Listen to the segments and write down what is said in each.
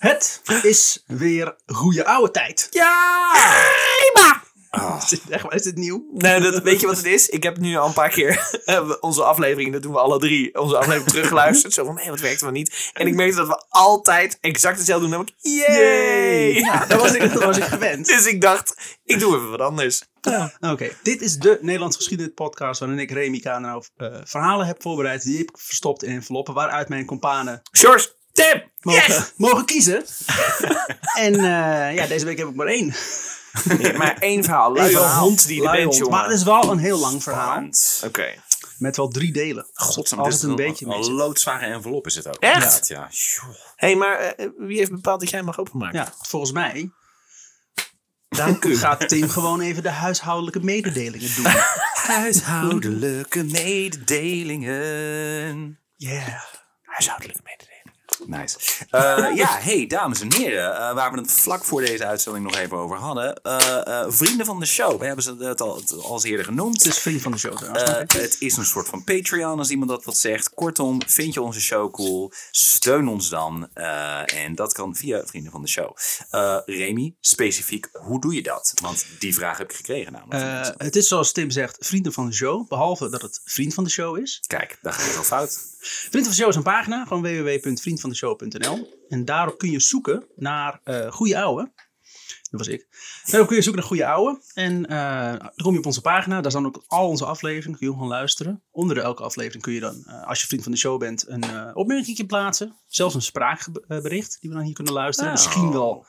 Het is weer goede oude tijd. Ja! Is dit, echt, is dit nieuw? Nee, dat, weet je wat het is? Ik heb nu al een paar keer eh, onze aflevering, dat doen we alle drie, onze aflevering teruggeluisterd. Zo van, hé, wat werkt er wel niet? En ik merkte dat we altijd exact hetzelfde doen. Namelijk, yay! Ja, dat was ik, dat was ik gewend. Dus ik dacht, ik doe even wat anders. Oké, dit is de Nederlands geschiedenis podcast waarin ik Remy Kano eh verhalen heb voorbereid die ik verstopt in enveloppen waaruit mijn companen Sjors, Tim! mogen, Yes! mogen kiezen. en eh, ja, deze week heb ik maar één. Ja, maar één verhaal. Luie verhaal. hond die de bent, jongen. Maar het is wel een heel lang verhaal. Oké. Met wel drie delen. Als het is een beetje Een mis. loodzware envelop is het ook. Echt? Ja. Hé, maar eh, wie heeft bepaald dat jij mag openmaken? Ja, volgens mij Dank u. gaat Tim gewoon even de huishoudelijke mededelingen doen. Huishoudelijke mededelingen. Yeah. Huishoudelijke mededeling. Nice. Eh, ja, hey, dames en heren. eh, waar we het vlak voor deze uitzending nog even over hadden. Eh, vrienden van de show. We hebben ze het al, het al eens eerder genoemd. Het is vriend van de show trouwens. Het is een soort van Patreon als iemand dat wat zegt. Kortom, vind je onze show cool? Steun ons dan. En dat kan via Vrienden van de Show. Remy, specifiek, hoe doe je dat? Want die vraag heb ik gekregen namelijk. het is zoals Tim zegt, vrienden van de show. Behalve dat het vriend van de show is. Kijk, daar gaat het al fout. Vriend van de show is een pagina, gewoon www.vriendvandeshow.nl. En daarop kun je zoeken naar eh goede ouwe. Dat was ik. Daarop kun je zoeken naar goede ouwe. En eh, dan kom je op onze pagina. Daar staan ook al onze afleveringen. Kun je gewoon luisteren. Onder de elke aflevering kun je dan, eh, als je vriend van de show bent, een opmerking plaatsen. Zelfs een spraakbericht die we dan hier kunnen luisteren. Oh. Misschien wel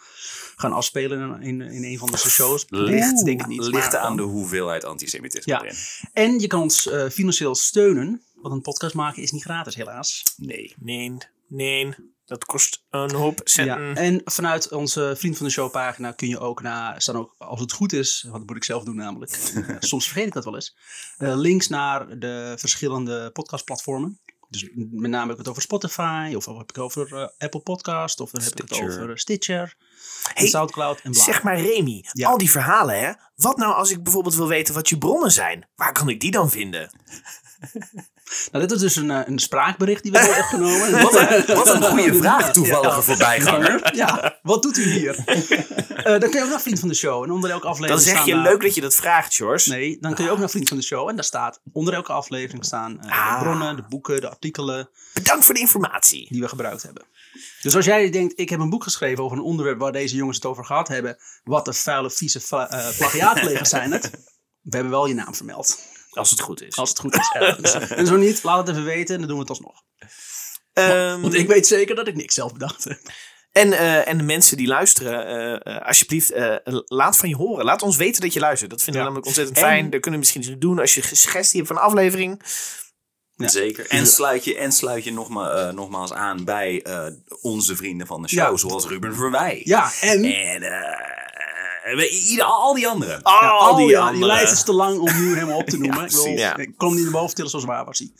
gaan afspelen in, in een van onze shows. Ligt, denk ik niet. Ligt aan de hoeveelheid antisemitisme Ja. erin. En je kan ons financieel steunen. Want een podcast maken is niet gratis, helaas. Nee. Nee, nee. Dat kost een hoop centen. Ja, en vanuit onze Vriend van de Show pagina kun je ook naar, staan ook, als het goed is, want dat moet ik zelf doen namelijk, eh, soms vergeet ik dat wel eens, eh, links naar de verschillende podcastplatformen. Dus met name heb ik het over Spotify, of heb ik het over eh, Apple Podcast, of dan heb ik het over Stitcher, en Soundcloud en bla. Zeg maar Remy, Ja. al die verhalen hè. Wat nou als ik bijvoorbeeld wil weten wat je bronnen zijn? Waar kan ik die dan vinden? Nou, dit is dus een, eh, een spraakbericht die we hebben opgenomen. Wat een, wat een goede vraag, toevallige Ja. voorbijganger. Ja, wat doet u hier? Eh, dan kun je ook naar Vriend van de Show. En onder elke aflevering Dan zeg je leuk dat je dat vraagt, Sjors. Nee, dan kun je ook naar Vriend van de Show. En daar staat onder elke aflevering staan eh, Ah. de bronnen, de boeken, de artikelen Bedankt voor de informatie. die we gebruikt hebben. Dus als jij denkt, ik heb een boek geschreven over een onderwerp waar deze jongens het over gehad hebben. Wat de vuile, vieze eh, plagiaatplegers zijn het. We hebben wel je naam vermeld. Als het goed is. Als het goed is. ergens. en zo niet, laat het even weten en dan doen we het alsnog. Ehm, Want ik weet zeker dat ik niks zelf bedacht heb. en, eh, en de mensen die luisteren, eh, eh, alsjeblieft, eh, laat van je horen. Laat ons weten dat je luistert. Dat vinden we namelijk ontzettend En- fijn. Dat kunnen we misschien doen als je suggestie hebt van een aflevering. Ja. Zeker. En sluit je, en sluit je nogma, eh, nogmaals aan bij eh, onze vrienden van de show, Ja. zoals Ruben Verwij. Ja, en En eh, ieder, al die anderen. Al Ja, die ja, andere. die lijst is te lang om nu helemaal op te noemen. Ja, ik. Ja. ik kon hem niet naar boven tillen, zo zwaar was hij.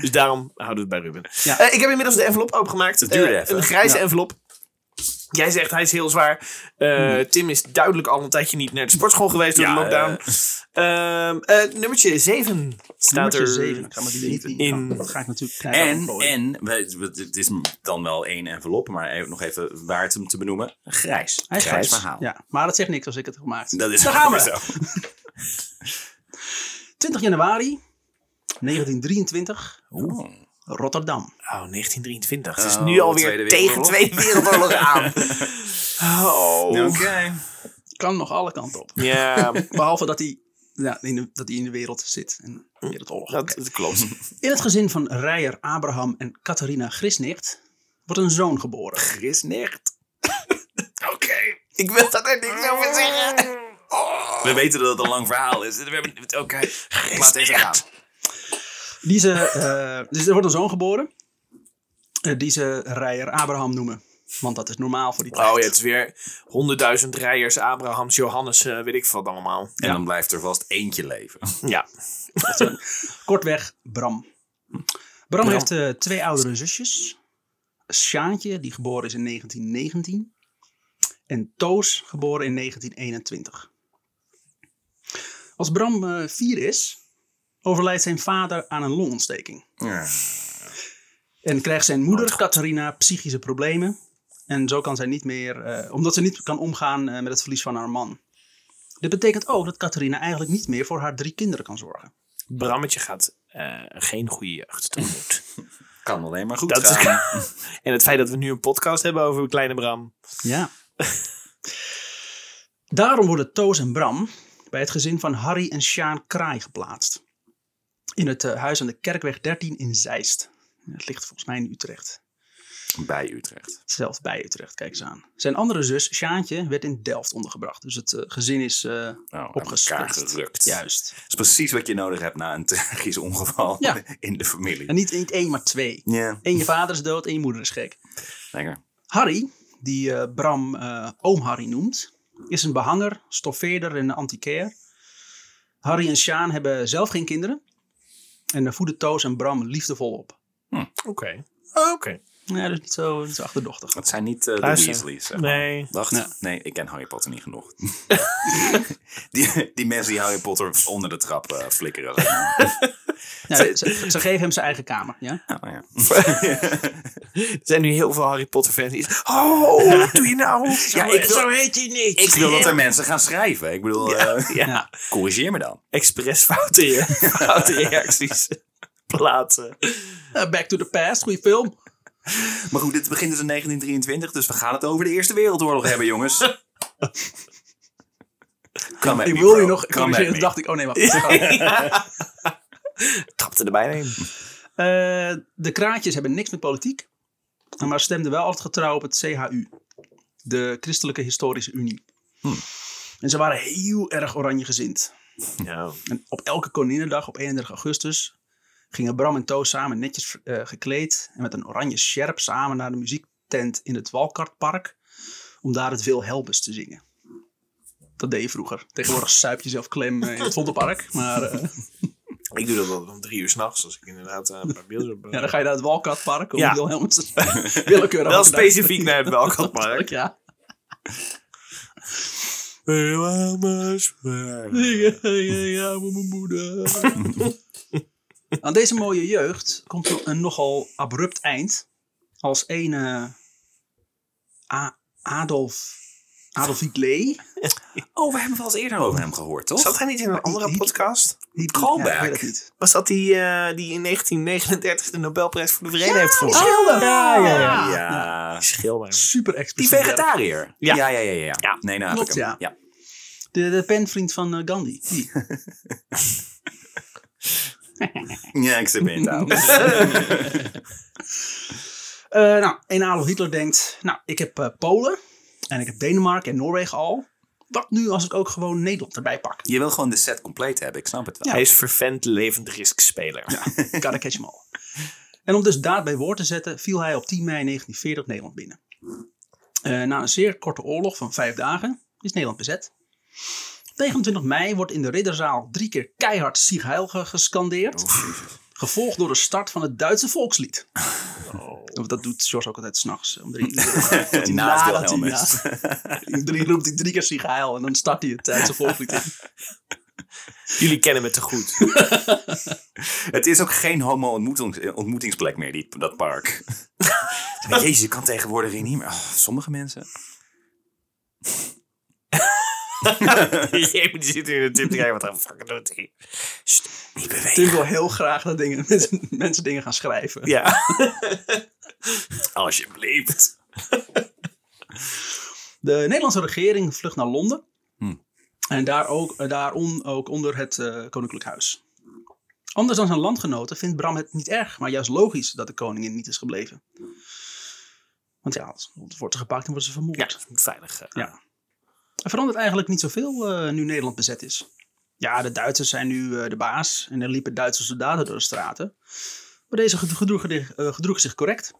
Dus daarom houden we het bij Ruben. Ja. Eh, ik heb inmiddels de envelop opengemaakt. Het duurde Eh, even. Een grijze Ja. envelop. Jij zegt hij is heel zwaar. Eh. Tim is duidelijk al een tijdje niet naar de sportschool geweest door Ja, de lockdown. Ehm, eh, nummertje 7 staat Nummertje er. 7. Ik ga die in. Dat ga ik natuurlijk. En, en het is dan wel één envelop, maar even, nog even waard om te benoemen. Grijs. Hij is grijs grijs. verhaal. Ja, maar dat zegt niks als ik het heb gemaakt. Dat is Daar gaan we. zo. 20 januari 1923, Oeh. Rotterdam. Oh, 1923. Het is Oh, nu alweer Tweede tegen. Tweede Wereldoorlog aan. Oh. Oké. Kan nog alle kanten op. Ja, Behalve dat hij, ja, in de, dat hij in de wereld zit. En wereldoorlog. dat, dat klopt. In het gezin van Rijer Abraham en Catharina Grisnicht wordt een zoon geboren. Chris Nicht. Oké. Ik wil daar niks over zeggen. We weten dat het een lang verhaal is. We hebben, oké, laat deze gaan. Die ze, eh, dus er wordt een zoon geboren. eh, die ze Rijer Abraham noemen. Want dat is normaal voor die tijd. Oh ja, het is weer honderdduizend rijers, Abrahams, Johannes, eh, weet ik veel wat allemaal. En dan blijft er vast eentje leven. Ja. Kortweg, Bram. Bram, Bram. heeft eh, twee oudere zusjes. Sjaantje, die geboren is in 1919. En Toos, geboren in 1921. Als Bram eh, vier is, overlijdt zijn vader aan een longontsteking. Ja. En krijgt zijn moeder, Catharina, psychische problemen. En zo kan zij niet meer, eh, omdat ze niet kan omgaan eh, met het verlies van haar man. Dit betekent ook dat Catharina eigenlijk niet meer voor haar drie kinderen kan zorgen. Brammetje gaat eh, geen goede jeugd tegemoet. Kan alleen maar goed Dat is- gaan. en het feit dat we nu een podcast hebben over kleine Bram. Ja. Daarom worden Toos en Bram bij het gezin van Harry en Sjaan Kraai geplaatst. In het eh, huis aan de Kerkweg 13 in Zeist. Het ligt volgens mij in Utrecht. Bij Utrecht. Zelfs bij Utrecht, kijk eens aan. Zijn andere zus, Sjaantje, werd in Delft ondergebracht. Dus het eh, gezin is eh Oh, opgesplitst. Juist. Dat is precies wat je nodig hebt na een tragisch ongeval Ja. in de familie. En niet, niet één, maar twee. Ja, Eén je vader is dood en je moeder is gek. lekker. Harry, die Bram oom Harry noemt, is een behanger, stoffeerder en antiquair. Harry en Sjaan hebben zelf geen kinderen. En eh, voeden Toos en Bram liefdevol op. Oké. Oké. Ja, dus niet zo, niet zo achterdochtig. Dat zijn niet eh, de Luister. Weasleys. zeg maar. Nee. Wacht, Ja. nee, ik ken Harry Potter niet genoeg. die, die mensen die Harry Potter onder de trap eh, flikkeren. zeg maar. Ja, ze, ze- ze geven hem zijn eigen kamer. Ja? Nou, ja. Er zijn nu heel veel Harry Potter fans die Oh, wat doe je nou? Ja, ik wil- heet hij niet. Ik wil dat er mensen gaan schrijven. Ik bedoel, eh, Ja. corrigeer me dan. Expres foute, rea- foute reacties plaatsen. Back to the Past, goede film. Maar goed, dit begint dus in 1923, dus we gaan het over de Eerste Wereldoorlog hebben, jongens. Come Ik wil je nog corrigeren. Toen dacht ik, oh nee, wacht. Trapte er bijna in. Eh, de kraatjes hebben niks met politiek. Maar stemden wel altijd getrouw op het CHU. De Christelijke Historische Unie. En ze waren heel erg oranje gezind. Ja. En op elke Koninginnedag op 31 augustus gingen Bram en Toos samen netjes eh, gekleed en met een oranje sjerp samen naar de muziektent in het Walkartpark om daar het Wilhelmus te zingen. Dat deed je vroeger. Tegenwoordig suip je zelf klem eh, in het Vondelpark. Maar eh, Ik doe dat wel om drie uur s'nachts als ik inderdaad een paar beelden op. ja, dan ga je naar het Walkartpark om Ja. het Wilhelmus te willekeurig. Wel specifiek naar het Welkantpark. Ja. Ja, mijn moeder. Aan deze mooie jeugd komt er een nogal abrupt eind. Als een Adolf, Adolf Hitler. Oh, we hebben het wel eens eerder over hem gehoord, toch? Zat hij niet in een andere Hitler- podcast? Hitler- Callback. Ja, ik weet het niet. Was dat die, eh, die in 1939 de Nobelprijs voor de Vrede heeft gewonnen? schilder. Ja, ja, ja. Ja. Die schilder. Super Die expliciet. werk. vegetariër. Ja. Ja, ja, ja, ja. ja. Ja. Nee, nou Klopt, heb ik hem. ja. De, de penvriend van eh, Gandhi. Die. Ja, ik zit mee in touw. Eh, nou, een Adolf Hitler denkt, nou, ik heb eh, Polen en ik heb Denemarken en Noorwegen al. Wat nu als ik ook gewoon Nederland erbij pak? Je wil gewoon de set compleet hebben, ik snap het wel. Hij is vervent levend risk speler. Gotta catch 'em all. En om dus daad bij woord te zetten, viel hij op 10 mei 1940 Nederland binnen. Eh, na een zeer korte oorlog van vijf dagen is Nederland bezet. 29 mei wordt in de Ridderzaal drie keer keihard Sieg Heil ge- gescandeerd. Gevolgd door de start van het Duitse volkslied. Of Dat doet George ook altijd s'nachts. Om drie uur. Naast Wilhelmus. drie roept hij drie keer Sieg Heil en dan start hij het Duitse volkslied in. Jullie kennen me te goed. Het is ook geen homo-ontmoetings- ontmoetingsplek meer, die, dat park. Jezus, je kan tegenwoordig hier niet meer. Oh, sommige mensen. Die zit in de tip te kijken. Wat de fuck doet hij? Niet bewegen. Tim wil heel graag dat dingen, mensen, mensen dingen gaan schrijven. Ja. Alsjeblieft. De Nederlandse regering vlucht naar Londen. Hm. En daar ook, eh, daarom ook onder het eh, Koninklijk Huis. Anders dan zijn landgenoten vindt Bram het niet erg, maar juist logisch dat de koningin niet is gebleven. Want ja, wordt ze gepakt en wordt ze vermoord. Ja, veilig. eh, Ja. Er verandert eigenlijk niet zoveel eh, nu Nederland bezet is. Ja, de Duitsers zijn nu eh, de baas en er liepen Duitse soldaten door de straten. Maar deze ged- gedroegen, zich- eh, zich correct.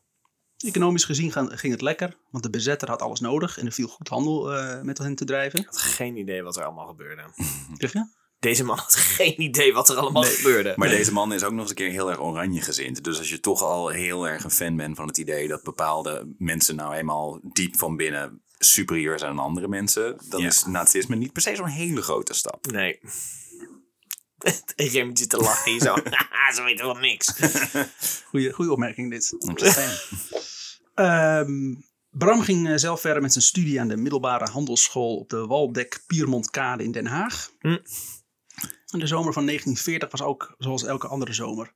Economisch gezien gaan- ging het lekker, want de bezetter had alles nodig en er viel goed handel eh, met hen te drijven. Ik had geen idee wat er allemaal gebeurde. Zeg je? Deze man had geen idee wat er allemaal gebeurde. Maar deze man is ook nog eens een keer heel erg oranje gezind. Dus als je toch al heel erg een fan bent van het idee dat bepaalde mensen nou eenmaal diep van binnen superieur zijn dan andere mensen, dan Ja. is nazisme niet per se zo'n hele grote stap. Nee. En Remy zit te lachen hier zo. Ze weten wel niks. Goeie, goeie opmerking dit. Ehm, Bram ging eh, zelf verder met zijn studie aan de middelbare handelsschool op de Waldek Piermontkade in Den Haag. Hm. En de zomer van 1940 was ook zoals elke andere zomer.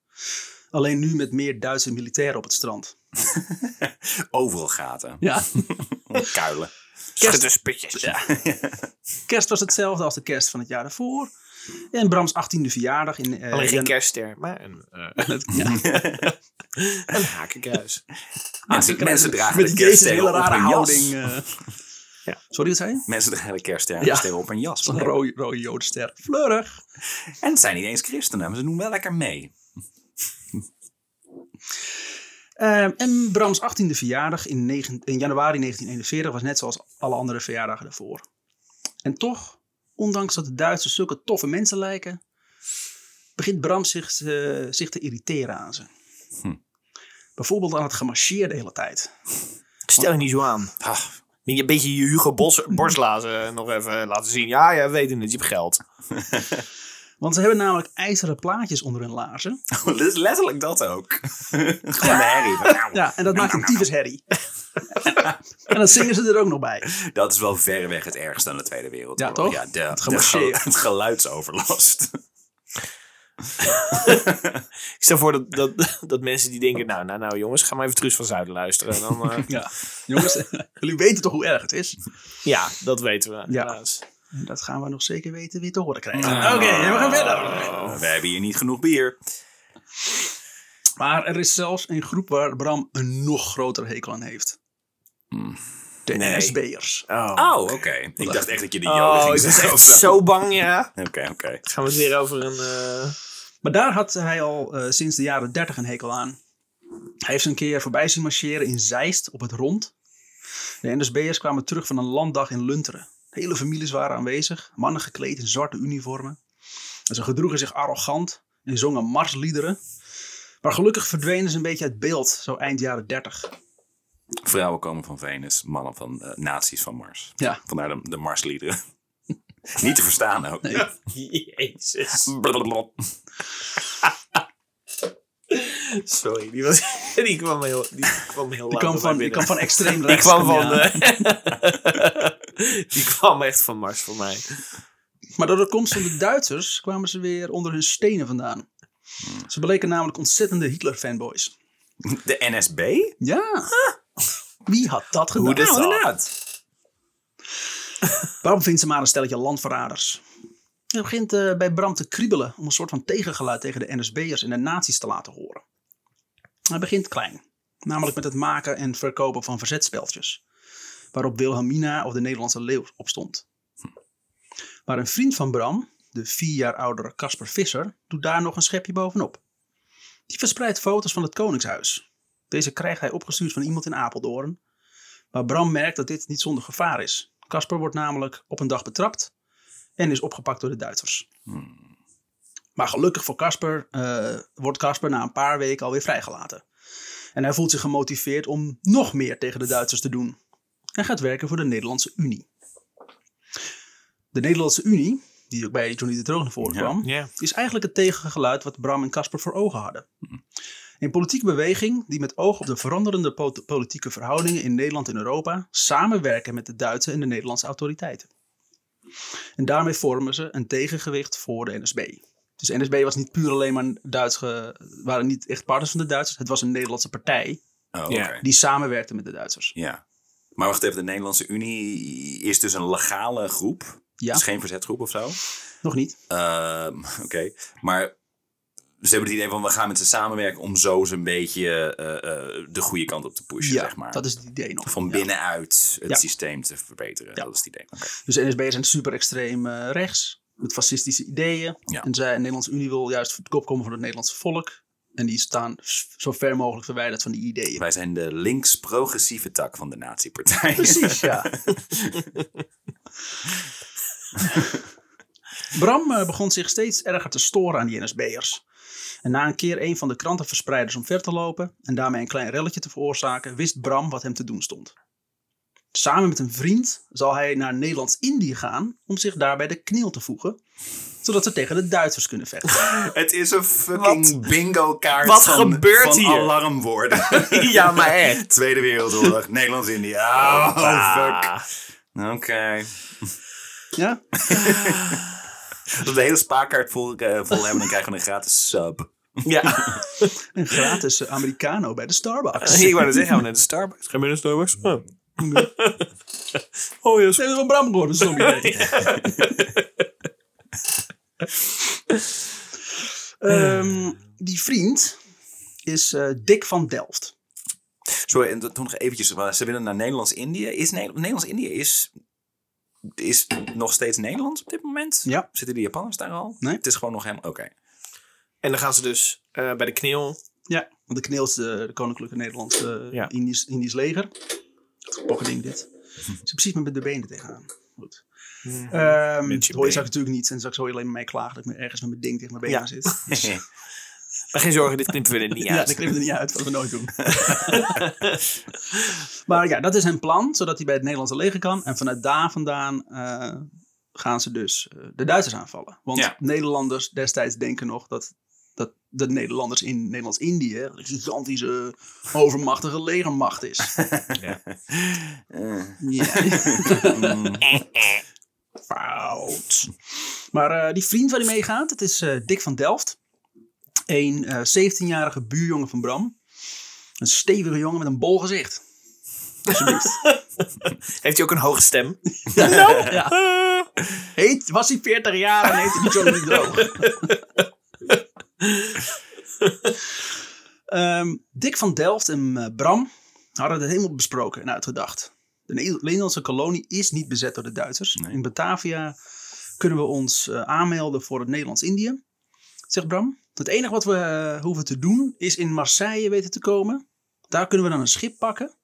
Alleen nu met meer Duitse militairen op het strand. Overal gaten. Ja. Kuilen. Schuttersputjes. Ja. Kerst was hetzelfde als de kerst van het jaar daarvoor. En Brams 18e verjaardag in. eh, Alleen geen kerstster, maar een, eh, Ja. een hakenkruis. Mensen, mensen dragen Met de hele rare houding. eh. Ja. Sorry, wat zei je? Mensen dragen de kerststerren Ja. op een jas. Zo'n rode, rode jodenster. Fleurig. En het zijn niet eens christenen, maar ze doen wel lekker mee. Ehm, en Brams 18e verjaardag in, negen- in januari 1941 was net zoals alle andere verjaardagen daarvoor. En toch, ondanks dat de Duitsers zulke toffe mensen lijken, begint Bram zich, eh, zich te irriteren aan ze. Hm. Bijvoorbeeld aan het gemarcheer de hele tijd. Stel je niet zo aan. Ah, Een beetje je Hugo Bos, Borslazen nog even laten zien. Ja, ja, we weten het. Je hebt geld. Want ze hebben namelijk ijzeren plaatjes onder hun laarzen. dat is letterlijk dat ook. Gewoon de herrie. van, nou, Ja, en dat maakt een tyfusherrie. en dan zingen ze er ook nog bij. Dat is wel verreweg het ergste aan de Tweede Wereldoorlog. Ja, toch? de, Het de gel- het geluidsoverlast. Ik stel voor dat, dat, dat mensen die denken... Nou, nou, nou jongens, ga maar even Truus van Zuiden luisteren. En Dan, eh, Ja, jongens, jullie weten toch hoe erg het is? ja, dat weten we. Ja. helaas. En dat gaan we nog zeker weten weer te horen krijgen. Ah. Oké, we gaan verder. We hebben hier niet genoeg bier. Maar er is zelfs een groep waar Bram een nog grotere hekel aan heeft. De Nee. NSB'ers. Oh, Oh, oké. Ik dacht echt dat je de joden oh ging ik was echt zo. bang, ja. Oké, oké. Gaan we het weer over een... eh, Maar daar had hij al eh, sinds de jaren 30 een hekel aan. Hij heeft ze een keer voorbij zien marcheren in Zeist op het rond. De NSB'ers kwamen terug van een landdag in Lunteren. Hele families waren aanwezig, mannen gekleed in zwarte uniformen. En ze gedroegen zich arrogant en zongen marsliederen. Maar gelukkig verdwenen ze een beetje uit beeld, zo eind jaren 30. Vrouwen komen van Venus, mannen van uh, nazi's van Mars. Ja. Vandaar de, de Marsliederen. niet te verstaan ook. Nee. Jezus. Sorry, die, was, die kwam heel, die kwam heel Die kwam van, die kwam van extreem Die rechts. kwam van... ja. die kwam echt van Mars voor mij. Maar door de komst van de Duitsers kwamen ze weer onder hun stenen vandaan. Ze bleken namelijk ontzettende Hitler-fanboys. De NSB? Ja. Wie had dat gedaan? Hoe dit Nou, inderdaad. Bram vindt ze maar een stelletje landverraders. Hij begint eh, bij Bram te kriebelen om een soort van tegengeluid tegen de NSB'ers en de nazi's te laten horen. Hij begint klein, namelijk met het maken en verkopen van verzetspeltjes, waarop Wilhelmina of de Nederlandse leeuw op stond. Maar een vriend van Bram, de vier jaar oudere Casper Visser, doet daar nog een schepje bovenop. Die verspreidt foto's van het Koningshuis. Deze krijgt hij opgestuurd van iemand in Apeldoorn, maar Bram merkt dat dit niet zonder gevaar is. Casper wordt namelijk op een dag betrapt en is opgepakt door de Duitsers. Maar gelukkig voor Casper eh, wordt Casper na een paar weken alweer vrijgelaten. En hij voelt zich gemotiveerd om nog meer tegen de Duitsers te doen. En gaat werken voor de Nederlandse Unie. De Nederlandse Unie, die ook bij Johnny de Droog naar voren kwam, Ja. is eigenlijk het tegengeluid wat Bram en Casper voor ogen hadden. Een politieke beweging die met oog op de veranderende po- politieke verhoudingen in Nederland en Europa samenwerken met de Duitse en de Nederlandse autoriteiten. En daarmee vormen ze een tegengewicht voor de NSB. Dus de NSB was niet puur alleen maar Duits, ge- waren niet echt partners van de Duitsers. Het was een Nederlandse partij Oh, die samenwerkte met de Duitsers. Ja. Maar wacht even, de Nederlandse Unie is dus een legale groep. Ja, Het is geen verzetgroep of zo. nog niet. Ehm, Oké, maar ze hebben het idee van we gaan met ze samenwerken om zo ze een beetje eh, eh, de goede kant op te pushen, Ja, zeg maar. dat is het idee nog. Van binnenuit het Ja. systeem te verbeteren. Dat is het idee. Dus de NSB zijn super extreem eh, rechts, met fascistische ideeën. En zij, de Nederlandse Unie wil juist voor het kop komen van het Nederlandse volk. En die staan zo ver mogelijk verwijderd van die ideeën. Wij zijn de links-progressieve tak van de nazi-partij. Precies, ja. Bram begon zich steeds erger te storen aan die NSB'ers. En na een keer een van de krantenverspreiders omver te lopen en daarmee een klein relletje te veroorzaken, wist Bram wat hem te doen stond. Samen met een vriend zal hij naar Nederlands-Indië gaan om zich daar bij de kniel te voegen. Zodat ze tegen de Duitsers kunnen vechten. Het is een fucking bingo kaart wat van, gebeurt van hier? alarmwoorden. ja, maar echt. Tweede Wereldoorlog, Nederlands-India. Oh, fuck. Oké. Ja? Als we de hele spaarkaart vol, eh, vol hebben, dan krijgen we een gratis sub. Ja. Een gratis eh, Americano bij de Starbucks. Ik wou net zeggen, gaan we naar de Starbucks? Gaan we naar de Starbucks? Oh. oh, ja. Ze hebben van Bram gehoord, een zombie. Ehm, die vriend is eh, Dick van Delft. Sorry, en toen nog eventjes. maar Ze willen naar Nederlands-Indië. Is Ne- Nederlands-Indië is, is nog steeds Nederlands op dit moment? Ja. Zitten die Japanners daar al? Nee. Het is gewoon nog helemaal... Oké. En dan gaan ze dus eh, bij de kneel. Ja, want de kneel is de, de Koninklijke Nederlandse Ja. Indisch, Indisch leger. Pokkerding dit. Ze precies met de benen tegenaan. Goed. Ehm dat hoor je straks natuurlijk niet. En straks hoor je alleen maar mij klagen dat ik me ergens met mijn ding tegen mijn benen Ja. zit. Maar geen zorgen, dit knippen we er niet Ja, uit. dat knipt er niet uit, wat we nooit doen. maar ja, dat is zijn plan, zodat hij bij het Nederlandse leger kan. En vanuit daar vandaan eh, gaan ze dus eh, de Duitsers aanvallen. Want Ja. Nederlanders destijds denken nog dat, dat de Nederlanders in Nederlands-Indië een gigantische, overmachtige legermacht is. Eh, Ja. Fout. Maar eh, die vriend waar hij mee gaat, het is eh, Dick van Delft. Een eh 17-jarige buurjongen van Bram. Een stevige jongen met een bol gezicht. Alsjeblieft. Heeft hij ook een hoge stem? ja. Heet, was hij 40 jaar en heeft hij niet zo niet droog. Ehm, Dick van Delft en eh, Bram hadden het helemaal besproken en uitgedacht. De Ne- Nederlandse kolonie is niet bezet door de Duitsers. Nee. In Batavia kunnen we ons eh, aanmelden voor het Nederlands-Indië, zegt Bram. Het enige wat we eh, hoeven te doen is in Marseille weten te komen. Daar kunnen we dan een schip pakken,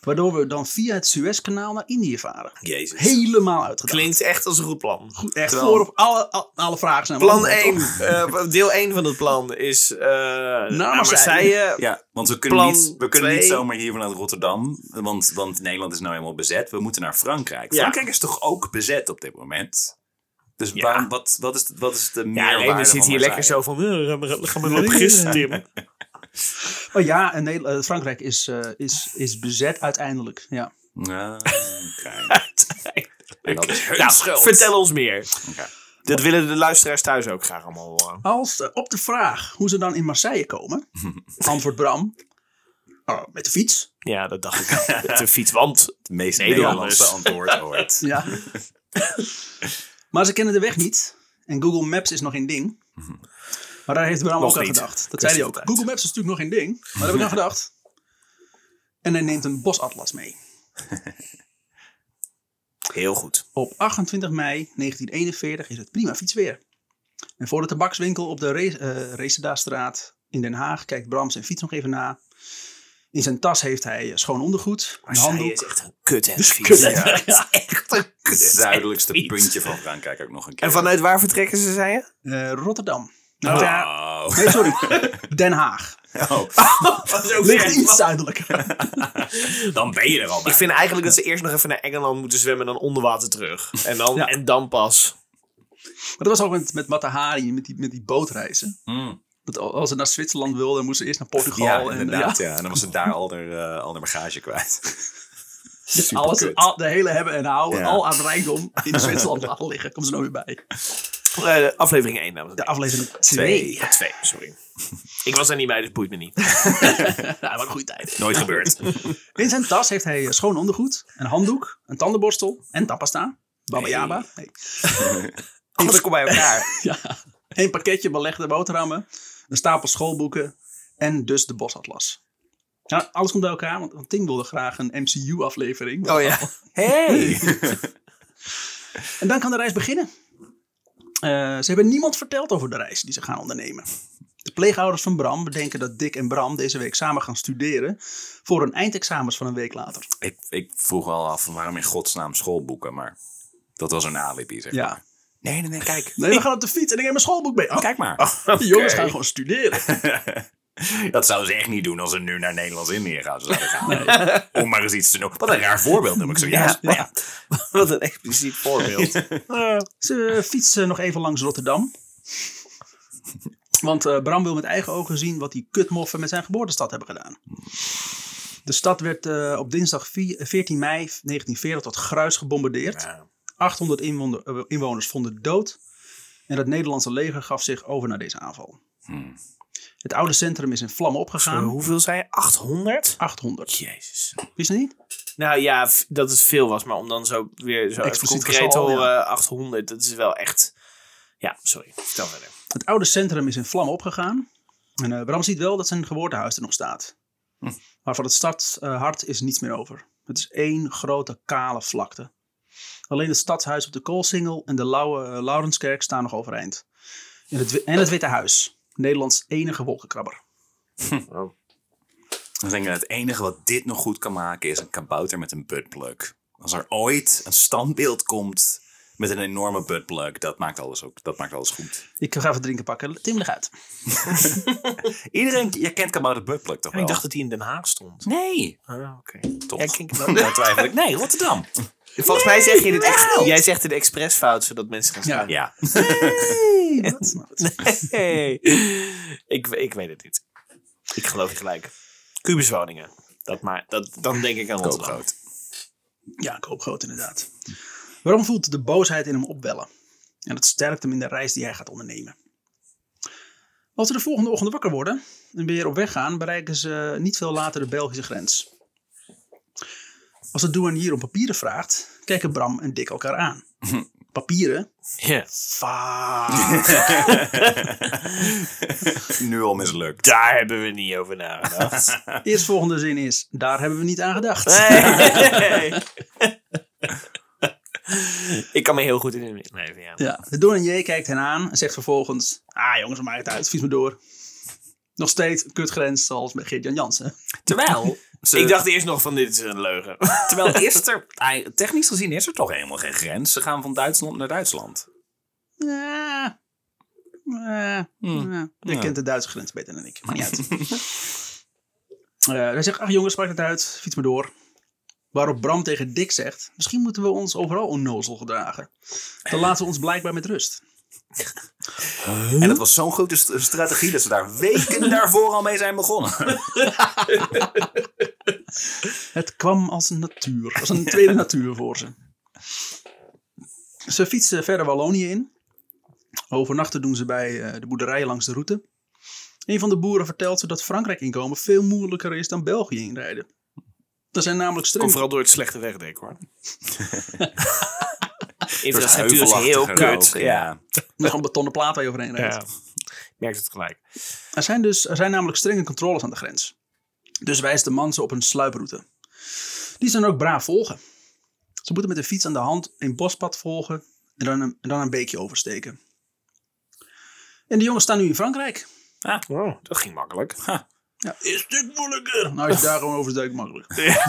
waardoor we dan via het Suezkanaal naar Indië varen. Jezus. Helemaal uitgedacht. Klinkt echt als een goed plan. Goed, echt Terwijl- voor op alle, al- alle vragen zijn Plan beantwoord, 1. toch? deel 1 van het plan is eh naar Marseille. Marseille. Ja, want we kunnen, Plan niet, we kunnen niet zomaar hier vanuit Rotterdam. Want, want Nederland is nou helemaal bezet. We moeten naar Frankrijk. Ja. Frankrijk is toch ook bezet op dit moment? Dus Ja. waarom, wat, wat, is, wat is de Ja, meerwaarde nee, we zitten van hier lekker zo van... eh, gaan we- gaan we nog gisteren, Tim. Oh ja, en eh, Frankrijk is, eh, is, is bezet uiteindelijk. Ja. Nou, schuld. vertel ons meer. Oké. Dat willen de luisteraars thuis ook graag allemaal horen. Als eh, op de vraag hoe ze dan in Marseille komen, antwoordt Bram. Oh, met de fiets. Ja, dat dacht ik. Met een fiets, want... Het meest Nederlanders. Nederlandse antwoord ooit. Ja. maar ze kennen de weg niet. En Google Maps is nog geen ding. Maar daar heeft Bram Nog ook aan gedacht. Dat zei hij ook. Google Maps is natuurlijk nog geen ding. Maar daar heb ik aan gedacht. En hij neemt een bosatlas mee. Heel goed. Op 28 mei 1941 is het prima fietsweer. En voor de tabakswinkel op de eh, Resedastraat in Den Haag kijkt Bram zijn fiets nog even na. In zijn tas heeft hij eh, schoon ondergoed, een handdoek. is echt een kut en kut, Ja. hè? Het is echt een kut Het zuidelijkste fiets. puntje van Frankrijk ook nog een keer. En vanuit waar vertrekken ze, zei je? Eh, Rotterdam. Nou, ja, Oh. nee, sorry. Den Haag. Oh. Ligt iets zuidelijker. Dan ben je er al bij. Ik vind eigenlijk dat ze eerst nog even naar Engeland moeten zwemmen en dan onder water terug. En dan, Ja. en dan pas. Maar dat was ook met, met Matahari, met die, met die bootreizen. Mm. Dat al- als ze naar Zwitserland wilden, moesten ze eerst naar Portugal. Ja, en, ja, Ja. En dan was het daar al de, eh, al de bagage kwijt. alles, Superkut. al, de hele hebben en houden, Ja. al aan rijkdom in Zwitserland laten liggen. Komt ze nooit meer bij. Eh, aflevering 1, dames en De heren. aflevering Twee. 2. Ja, 2, sorry. Ik was er niet bij, dus boeit me niet. Ja, wat een goede tijd. Nooit gebeurd. In zijn tas heeft hij schoon ondergoed, een handdoek, een tandenborstel en tandpasta. Baba Yaba. Nee. Alles komt bij elkaar. Ja. Een pakketje belegde boterhammen, een stapel schoolboeken en dus de bosatlas. Ja, alles komt bij elkaar, want want Tim wilde graag een MCU-aflevering. Oh ja. Hey. En dan kan de reis beginnen. Eh, ze hebben niemand verteld over de reis die ze gaan ondernemen. De pleegouders van Bram bedenken dat Dick en Bram deze week samen gaan studeren voor hun eindexamens van een week later. ik, ik vroeg al af waarom in godsnaam schoolboeken, maar dat was een alibi, zeg maar. Ja. Nee, nee, nee, kijk. Nee, we gaan op de fiets en ik neem mijn schoolboek mee. Oh, Kijk maar. die jongens gaan gewoon studeren. Dat zou ze echt niet doen als ze nu naar Nederlands-Indië gaan. zouden gaan. Om maar eens iets te noemen. Wat een raar voorbeeld noem ik zojuist. Ja, ja. Wat een expliciet voorbeeld. Ze fietsen nog even langs Rotterdam. Want eh, Bram wil met eigen ogen zien wat die kutmoffen met zijn geboortestad hebben gedaan. De stad werd eh, op dinsdag vier- 14 mei 1940 tot gruis gebombardeerd. Ja. 800 inwoner- eh, inwoners vonden dood. En het Nederlandse leger gaf zich over naar deze aanval. Hmm. Het oude centrum is in vlammen opgegaan. Zo, hoeveel zei je? 800? 800. Jezus. Wist je niet? Nou ja, dat het veel was, maar om dan zo weer zo concreet te ja. horen, 800, dat is wel echt... Ja, sorry. Vertel verder. Het oude centrum is in vlammen opgegaan. En eh, Bram ziet wel dat zijn geboortehuis er nog staat. Maar van het stadshart is niets meer over. Het is één grote kale vlakte. Alleen het stadshuis op de Koolsingel en de Lauwe eh, Laurenskerk staan nog overeind. En het, en het Witte Huis. Nederlands enige wolkenkrabber. Dan denk ik, het enige wat dit nog goed kan maken is een kabouter met een buttplug. Als er ooit een standbeeld komt met een enorme buttplug, dat maakt alles, ook, dat maakt alles goed. Ik ga even drinken pakken. Tim leg uit. Iedereen, je kent kabouter buttplug toch wel? Ik dacht dat hij in Den Haag stond. Nee, Ah, oké. toch? Ja, kijk, Dan twijfel ik. Nee, Rotterdam. Volgens mij zeg je dit echt, jij zegt het expres fout, zodat mensen gaan staan. Ja. Hey. ik, ik weet het niet. Ik geloof je gelijk. Kubuswoningen. Dat maar, dat, dan denk ik aan Rotterdam. Koopgroot. Ja, ik hoop groot inderdaad. Waarom voelt de boosheid in hem opwellen? En dat sterkt hem in de reis die hij gaat ondernemen. Als ze de volgende ochtend wakker worden en weer op weg gaan, bereiken ze niet veel later de Belgische grens. Als de douanier om papieren vraagt, kijken Bram en Dick elkaar aan. Papieren? Ja. Fuck. Nu al mislukt. Daar hebben we niet over nagedacht. Eerstvolgende zin is, daar hebben we niet aan gedacht. Nee. ik kan me heel goed in de leven, ja. Ja, de douanier kijkt hen aan en zegt vervolgens, ah jongens, maak het uit, fiets me door. Nog steeds een kutgrens zoals met Geert-Jan Jansen. Terwijl, ze- Ik dacht eerst nog van dit is een leugen. terwijl is er, technisch gezien is er toch helemaal geen grens. Ze gaan van Duitsland naar Duitsland. Ja. Ja. ja. Je Ja. kent de Duitse grens beter dan ik. Maar niet uit. Eh, hij zegt, ach jongens, spreek het uit. Fiets me door. Waarop Bram tegen Dick zegt, misschien moeten we ons overal onnozel gedragen. Dan laten we ons blijkbaar met rust. En het was zo'n grote st- strategie dat ze daar weken daarvoor al mee zijn begonnen. Het kwam als een natuur, als een tweede natuur voor ze. Ze fietsen verder Wallonië in. Overnachten doen ze bij eh, de boerderijen langs de route. Een van de boeren vertelt ze dat Frankrijk inkomen veel moeilijker is dan België inrijden. Er zijn namelijk Komt streng... vooral door het slechte wegdek, hoor. Infrastructuur is heel kut. Ja. Met gewoon betonnen plaat waar je overheen rijdt. ja. Ik merk het gelijk. Er zijn dus er zijn namelijk strenge controles aan de grens. Dus wijst de man ze op een sluiproute. Die ze dan ook braaf volgen. Ze moeten met de fiets aan de hand een bospad volgen en dan een, en dan een beekje oversteken. En de jongens staan nu in Frankrijk. Oh, dat ging makkelijk. Ja, is een stuk moeilijker. Nou, als je daar gewoon oversteekt, makkelijk.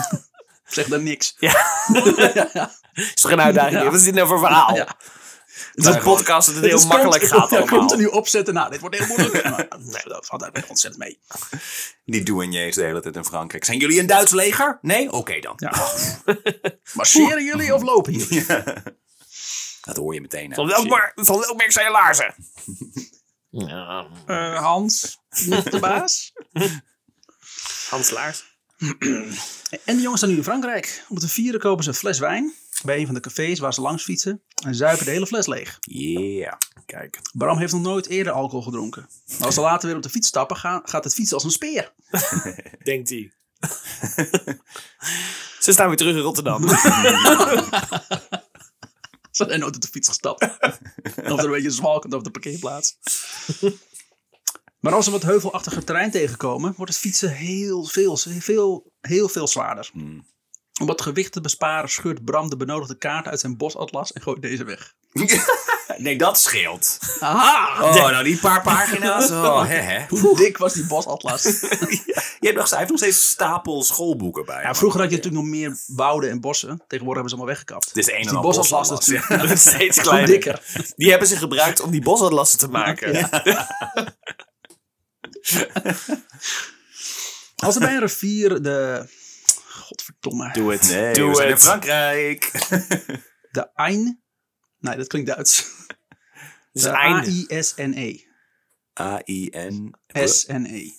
Zeg dan niks. Is toch een uitdaging? Wat is dit nou voor verhaal? Is een podcast dat het heel makkelijk continu- gaat ja, allemaal. continu opzetten. Nou, dit wordt heel moeilijk. Nee, dat valt eigenlijk ontzettend mee. Die douaniers de hele tijd in Frankrijk. Zijn jullie een Duits leger? Nee? Oké dan. Ja. Marcheren jullie of lopen jullie? Dat hoor je meteen. Van welk, mer- van welk merk zijn je laarzen? Ja, Eh, Hans, niet de baas. Hans Laars. En de jongens staan nu in Frankrijk. Om te vieren kopen ze een fles wijn bij een van de cafés waar ze langs fietsen en zuipen de hele fles leeg. Yeah. Kijk. Bram heeft nog nooit eerder alcohol gedronken. Maar als ze later weer op de fiets stappen, gaan, gaat het fietsen als een speer. Denkt hij. Ze staan weer terug in Rotterdam. Ze zijn nooit op de fiets gestapt. of er een beetje zwalkend op de parkeerplaats. Maar als ze wat heuvelachtige terrein tegenkomen, wordt het fietsen heel veel, veel, heel veel zwaarder. Om wat gewicht te besparen scheurt Bram de benodigde kaart uit zijn bosatlas en gooit deze weg. Nee, dat scheelt. Aha! Oh, nou die paar pagina's. Oh, hè, hè. Hoe dik was die bosatlas? Je hebt nog, hij heeft nog steeds stapel schoolboeken bij. Ja, vroeger had je natuurlijk nog meer wouden en bossen. Tegenwoordig hebben ze allemaal weggekapt. Is een en Dus die bosatlas is natuurlijk steeds kleiner. dikker. Die hebben ze gebruikt om die bosatlassen te maken. Als er bij een rivier de... Godverdomme. Doe het. Nee, Doe we zijn in. Frankrijk. De Ain... Nee, dat klinkt Duits. Dus De. A-I-S-N-E. A-I-N. S-N-E.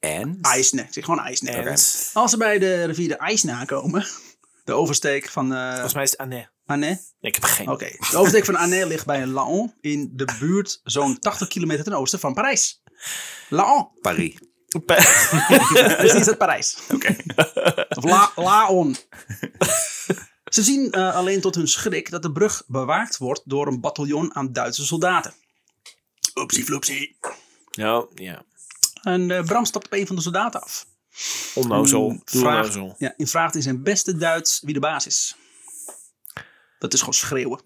En? IJsne. Ik zeg gewoon IJsne. En- Als ze bij de rivier de IJsne aankomen... De oversteek van... eh Volgens mij is het Anne. Anne. Nee, ik heb geen. Oké. De oversteek van Anne ligt bij Laon in de buurt zo'n 80 kilometer ten oosten van Parijs. Laon. Paris. Dus niet uit Parijs. Oké. Of La, Laon. Ze zien eh, alleen tot hun schrik dat de brug bewaakt wordt door een bataljon aan Duitse soldaten. Oepsie floepsie. Ja, ja. En eh, Bram stapt op een van de soldaten af. Onnozel. Vraagt, onnozel. ja, en vraagt in zijn beste Duits wie de baas is. Dat is gewoon schreeuwen.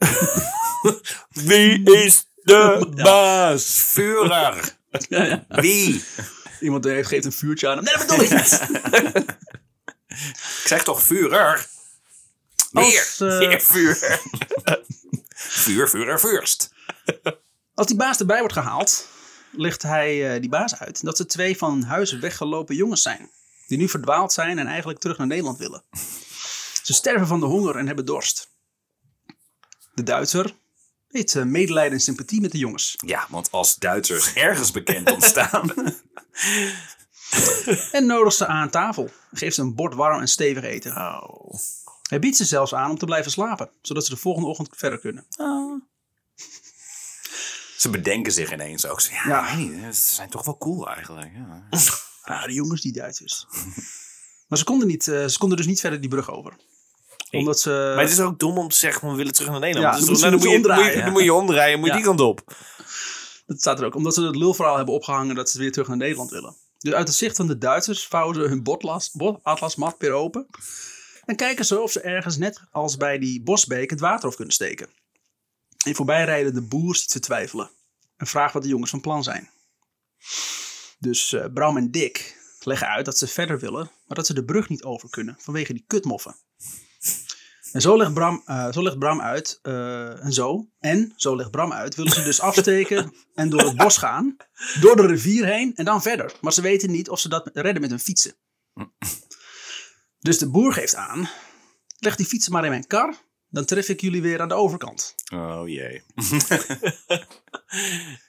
Wie is de baas? Führer. ja, ja. Wie? Iemand heeft, geeft een vuurtje aan hem. Nee, dat bedoel ik niet. Ik zeg toch Führer? Meer. Eh, Meer vuur. vuur, Führer, Fürst. Als die baas erbij wordt gehaald, legt hij eh, die baas uit dat ze twee van huis weggelopen jongens zijn. Die nu verdwaald zijn en eigenlijk terug naar Nederland willen. Ze sterven van de honger en hebben dorst. De Duitser heeft eh, medelijden en sympathie met de jongens. Ja, want als Duitsers ergens bekend ontstaan. En nodigt ze aan tafel. Geeft ze een bord warm en stevig eten. Oh. Hij biedt ze zelfs aan om te blijven slapen. Zodat ze de volgende ochtend verder kunnen. Ze bedenken zich ineens ook. zo, Ja, niet. Ze zijn toch wel cool eigenlijk. Ja. Ah, de jongens, die Duitsers. Maar ze konden, niet, eh, ze konden dus niet verder die brug over. Omdat ze... Maar het is ook dom om te zeggen, we willen terug naar Nederland. Ja, Dus dan dan, moet je- moet je, moet je moet je- omdraaien. dan moet je omdraaien, moet je Ja. die kant op. Dat staat er ook. Omdat ze het lulverhaal hebben opgehangen dat ze weer terug naar Nederland willen. Dus uit het zicht van de Duitsers vouwen ze hun botlas, botatlasmat weer open. En kijken ze of ze ergens net als bij die bosbeek het water af kunnen steken. En voorbijrijden de boer ziet ze twijfelen. En vraagt wat de jongens van plan zijn. Dus eh, Bram en Dick leggen uit dat ze verder willen, maar dat ze de brug niet over kunnen vanwege die kutmoffen. En zo legt Bram, eh, zo legt Bram uit, eh, en zo, en zo legt Bram uit, willen ze dus afsteken en door het bos gaan, door de rivier heen en dan verder. Maar ze weten niet of ze dat redden met hun fietsen. Dus de boer geeft aan, leg die fietsen maar in mijn kar, dan tref ik jullie weer aan de overkant. Oh jee.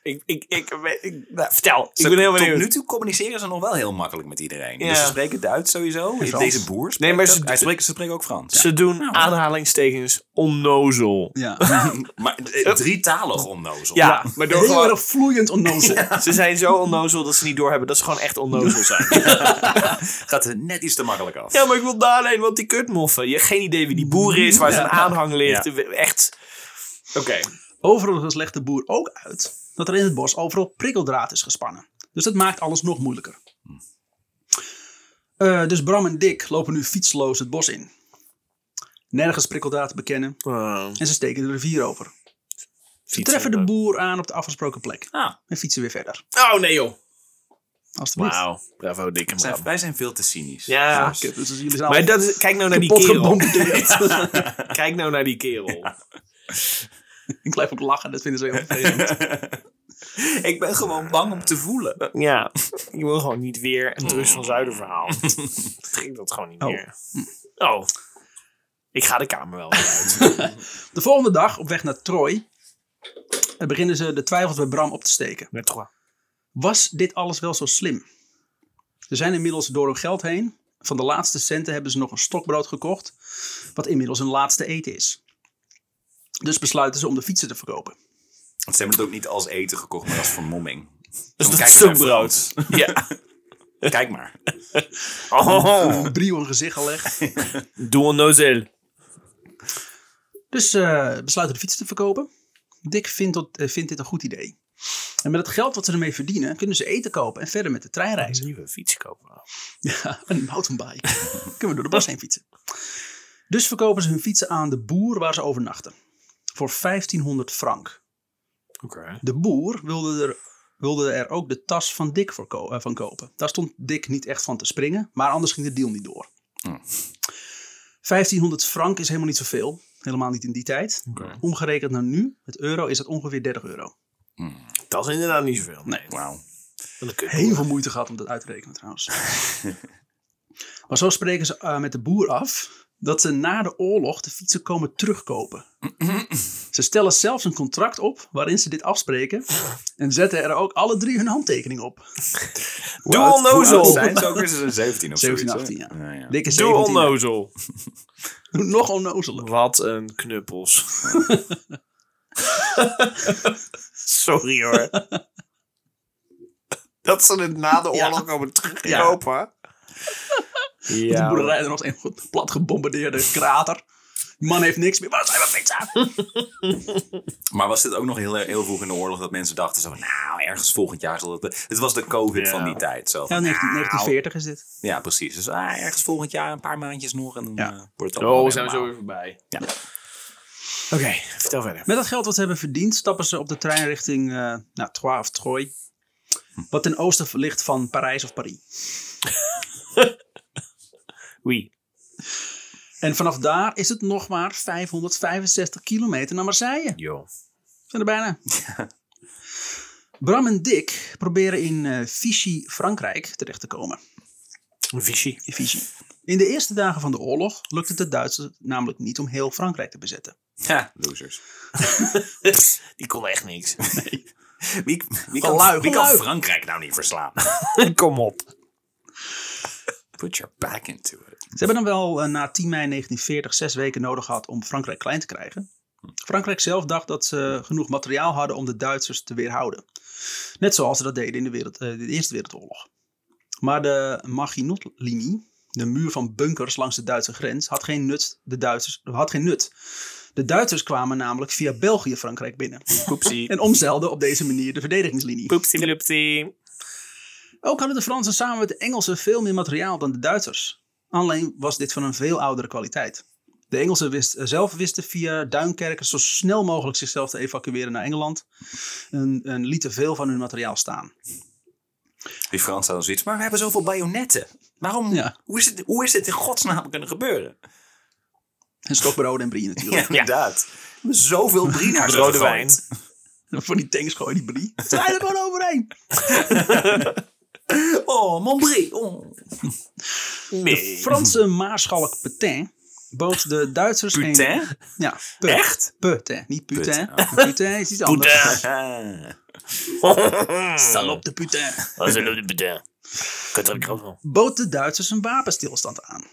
Ik, ik, ik, ik- nou, vertel, ik ben heel Tot benieuwd. nu toe communiceren ze nog wel heel makkelijk met iedereen. Ja. Dus ze spreken Duits sowieso. Frans. Deze boer spreekt Nee, maar ze- ook- hij spreekt, ze spreken ook Frans. Ze doen aanhalingstekens onnozel. Ja, Maar eh, drietalig onnozel. Ja, maar door heel gewoon, erg vloeiend onnozel. ze zijn zo onnozel dat ze niet doorhebben dat ze gewoon echt onnozel zijn. Gaat er net iets te makkelijk af. ja, maar ik wil daarheen, want die kutmoffen. Je hebt geen idee wie die boer is, waar zijn aanhang ligt. Echt. Oké. Overigens legt de boer ook uit dat er in het bos overal prikkeldraad is gespannen. Dus dat maakt alles nog moeilijker. Eh, dus Bram en Dick lopen nu fietsloos het bos in. Nergens prikkeldraad te bekennen Oh, en ze steken de rivier over. Ze treffen de boer aan op de afgesproken plek Ah, en fietsen weer verder. Oh nee joh. Alsjeblieft. Wauw. Bravo, dikke wij zijn, man. wij zijn veel te cynisch. Ja. Dus jullie zijn Maar dat is, kijk nou naar die kerel. Kijk nou naar die kerel. Ik blijf ook lachen, dat vinden ze heel vervelend. Ik ben gewoon bang om te voelen. Ja, ik wil gewoon niet weer een Drus van Zuiden verhaal. Trek dat gewoon niet Oh. meer. Oh. Ik ga de kamer wel weer uit. De volgende dag, op weg naar Troy, beginnen ze de twijfels bij Bram op te steken. Met trois. Was dit alles wel zo slim? Ze zijn inmiddels door hun geld heen. Van de laatste centen hebben ze nog een stokbrood gekocht, wat inmiddels hun laatste eten is. Dus besluiten ze om de fietsen te verkopen. Want ze hebben het ook niet als eten gekocht, maar als vermomming. Dus dat kijk is ook brood. Ja. Kijk maar. Oh. Een brie hun gezicht gelegd. Doe een nozel. Dus eh, besluiten de fietsen te verkopen. Dick vindt, dat, eh, vindt dit een goed idee. En met het geld wat ze ermee verdienen, kunnen ze eten kopen en verder met de trein Een reizen. nieuwe fiets kopen. Ja, een mountainbike. Kunnen we door de bos heen fietsen. Dus verkopen ze hun fietsen aan de boer waar ze overnachten. Voor 1500 frank. Oké. De boer wilde er, wilde er ook de tas van Dick voor ko- eh, van kopen. Daar stond Dick niet echt van te springen, maar anders ging de deal niet door. Hm. 1500 frank is helemaal niet zoveel. Helemaal niet in die tijd. Omgerekend naar nu, met euro, is het ongeveer 30 euro. Dat is inderdaad niet zoveel. Nee. Wauw. Heel veel moeite gehad om dat uit te rekenen trouwens. maar zo spreken ze eh, met de boer af dat ze na de oorlog de fietsen komen terugkopen. ze stellen zelfs een contract op waarin ze dit afspreken. En zetten er ook alle drie hun handtekening op. Doe onnozel. zijn ze ook weer? Ze zijn 17 of 17, zoiets, 18, hè? ja. Ja, ja. Dikke Doe 17. onnozel. Nog onnozeler. Wat een knuppels. Sorry hoor. Dat ze het na de oorlog Ja. komen terugkopen. De Ja. boerderij er nog een plat gebombardeerde krater. Die man heeft niks meer. Waar zijn mijn pizza? Maar was dit ook nog heel, heel vroeg in de oorlog dat mensen dachten zo nou, ergens volgend jaar zal het... Het was de covid Ja. van die tijd. Zo Ja, van, 19, nou, 1940 is dit. Ja, precies. Dus ah, ergens volgend jaar een paar maandjes nog en dan Ja. eh, wordt het allemaal Oh, weer zijn we zo weer voorbij. Ja. Oké, vertel verder. Met dat geld wat ze hebben verdiend, stappen ze op de trein richting eh nou, Troyes of Troyes. Wat ten oosten ligt van Parijs of Paris. Oui. En vanaf daar is het nog maar 565 kilometer naar Marseille. Jo. Zijn er bijna. Bram en Dick proberen in eh, Vichy, Frankrijk terecht te komen. Vichy. In Vichy. In de eerste dagen van de oorlog lukte het de Duitsers namelijk niet om heel Frankrijk te bezetten. Ja, losers. Die kon echt niks. Wie, wie, Van kan, wie kan. Frankrijk nou niet verslaan? Kom op. Put your back into it. Ze hebben dan wel eh, na 10 mei 1940 zes weken nodig gehad om Frankrijk klein te krijgen. Frankrijk zelf dacht dat ze genoeg materiaal hadden om de Duitsers te weerhouden. Net zoals ze dat deden in de, wereld, eh, de Eerste Wereldoorlog. Maar de Maginot-linie, de muur van bunkers langs de Duitse grens, had geen nut. De Duitsers, had geen nut. De Duitsers kwamen namelijk via België Frankrijk binnen. Poepsie. En omzeilden op deze manier de verdedigingslinie. Poepsie, loepsie. Ook hadden de Fransen samen met de Engelsen veel meer materiaal dan de Duitsers. Alleen was dit van een veel oudere kwaliteit. De Engelsen wist, eh, zelf wisten via Duinkerken zo snel mogelijk zichzelf te evacueren naar Engeland. En, en lieten veel van hun materiaal staan. Die Fransen hadden zoiets, maar we hebben zoveel bajonetten. Waarom? Ja. Hoe, is het, hoe is dit in godsnaam kunnen gebeuren? En stokbrood en brie natuurlijk. Ja, inderdaad. Zoveel brie naar Rode wijn. Van die tanks gooien die brie. Rijden er gewoon overheen. Oh, mon brie. Oh. Nee. Franse maarschalk Petain bood de Duitsers een... Putain? Ja, Pe- Echt? Petain, niet Putain. Putain, Putain is iets anders. Putain. Salop de Putain. Dat is een putain. Bood de Duitsers een wapenstilstand aan.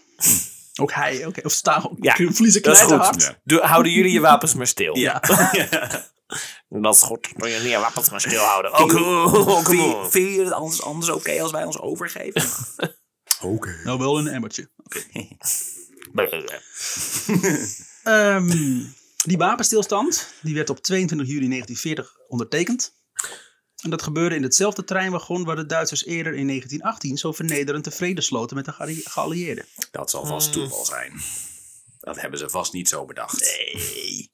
Ook hij, oké. Of staan Ja, vliezen dat is knijten goed. hard. Ja. Houden jullie je wapens maar stil. Ja. Dat is goed. Moet je niet wapens maar stil houden. Ook ook Vind je- Vind je het anders, anders oké als wij ons overgeven? Oké. Nou, wel een emmertje. Ehm, die wapenstilstand die werd op 22 juli 1940 ondertekend. En dat gebeurde in hetzelfde treinwagon waar de Duitsers eerder in 1918 zo vernederend de vrede sloten met de gealli- geallieerden. Dat zal vast toeval zijn. Dat hebben ze vast niet zo bedacht. Nee.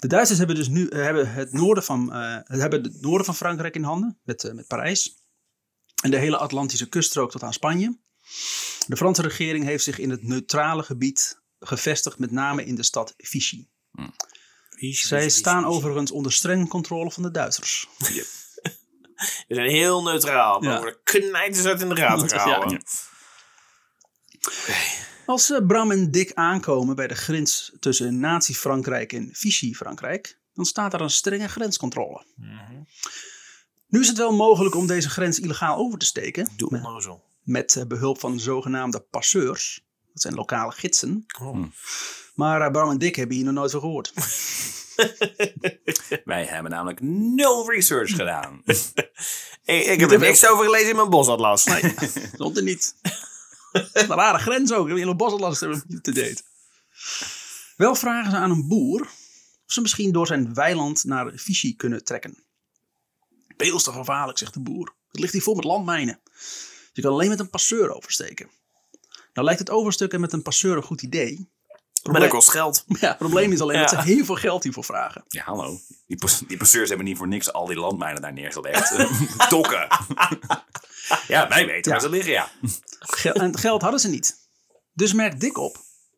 De Duitsers hebben dus nu eh, hebben het, noorden van, eh, hebben het noorden van Frankrijk in handen, met, eh, met Parijs. En de hele Atlantische kuststrook tot aan Spanje. De Franse regering heeft zich in het neutrale gebied gevestigd, met name in de stad Vichy. Zij staan overigens onder streng controle van de Duitsers. We zijn heel neutraal. Ja. Ja. We knijten ze uit in de gaten Ja. houden. Als eh, Bram en Dick aankomen bij de grens tussen Nazi-Frankrijk en Vichy-Frankrijk, dan staat er een strenge grenscontrole. Nu is het wel mogelijk om deze grens illegaal over te steken, Doe met, onnozel. met eh, behulp van zogenaamde passeurs. Dat zijn lokale gidsen. Oh. Maar eh, Bram en Dick hebben hier nog nooit van gehoord. Wij hebben namelijk nul research gedaan. Ik, ik heb er niks over gelezen in mijn bosatlas. Nee, stond er niet. Een rare grens ook. In een bosatlas te date. Wel vragen ze aan een boer of ze misschien door zijn weiland naar Vichy kunnen trekken. Veel te gevaarlijk, zegt de boer. Het ligt hier vol met landmijnen. Je kan alleen met een passeur oversteken. Nou lijkt het overstukken met een passeur een goed idee. Maar dat kost geld. Ja, het probleem is alleen dat ze heel veel geld hiervoor vragen. Ja, hallo. Die, die passeurs hebben niet voor niks al die landmijnen daar neergelegd. Dokken. ja, wij weten waar ze liggen, ja. Gel- en geld hadden ze niet. Dus merkt Dick op.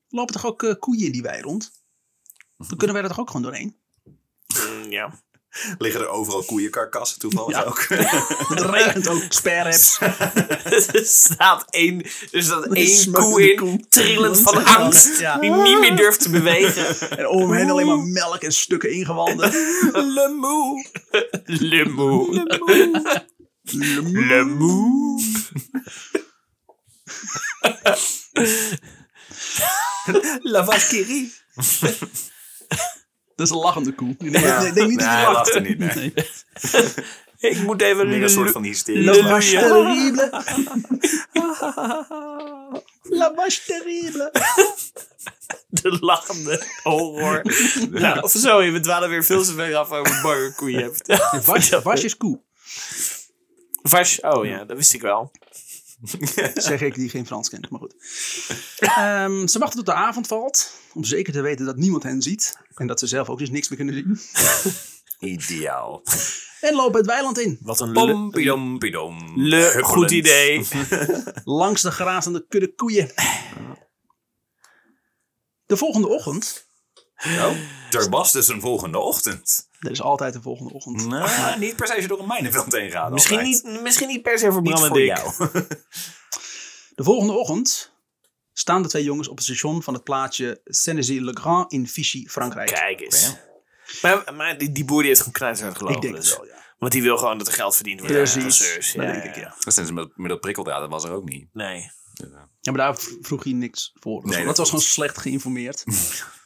Lopen toch ook eh, koeien in die wei rond? Dan kunnen wij er toch ook gewoon doorheen? Mm, ja. Liggen er overal koeienkarkassen toevallig Ja. ook? Het regent ook sperreps. er staat één, er staat één koe in, koe. trillend van angst. Ja. Die niet meer durft te bewegen. En om heen alleen maar melk en stukken ingewanden. Lemoe. Lemoe. Lemoe. La Valkyrie. Dat is een lachende koe. Ik denk, Ja. ik denk niet dat Nee, hij hij lacht. lacht er niet, nee. Ik moet even... Meer een soort van hysterie. La vache terrible. La vache terrible. De lachende horror. Ja, of zo, we dwalen weer veel te ver af over bange koeien. Vache, vache is koe. Vas, oh ja, dat wist ik wel. Zeg ik die geen Frans kent, maar goed. Ehm, ze wachten tot de avond valt. Om zeker te weten dat niemand hen ziet. En dat ze zelf ook dus niks meer kunnen zien. Ideaal. En lopen het weiland in. Wat een le Huppelend. goed idee. Langs de grazende kudde koeien. De volgende ochtend. Oh, er was dus een volgende ochtend. Er is altijd de volgende ochtend. Nou, niet per se als je door een mijnenveld heen gaat. Misschien altijd. niet, misschien niet per se voor Bram en Dick. De volgende ochtend staan de twee jongens op het station van het plaatsje Sennezy-le-Grand in Vichy, Frankrijk. Kijk eens. Maar, maar die, die boer die heeft gewoon knijter gelopen. Ik denk dus. het wel, ja. Want die wil gewoon dat er geld verdiend wordt. Precies. Ja, denk ik, ja. Dat zijn ze met, met dat prikkeldraad, dat was er ook niet. Nee. Ja, maar daar vroeg hij niks voor. Nee, dat, dat was gewoon slecht geïnformeerd.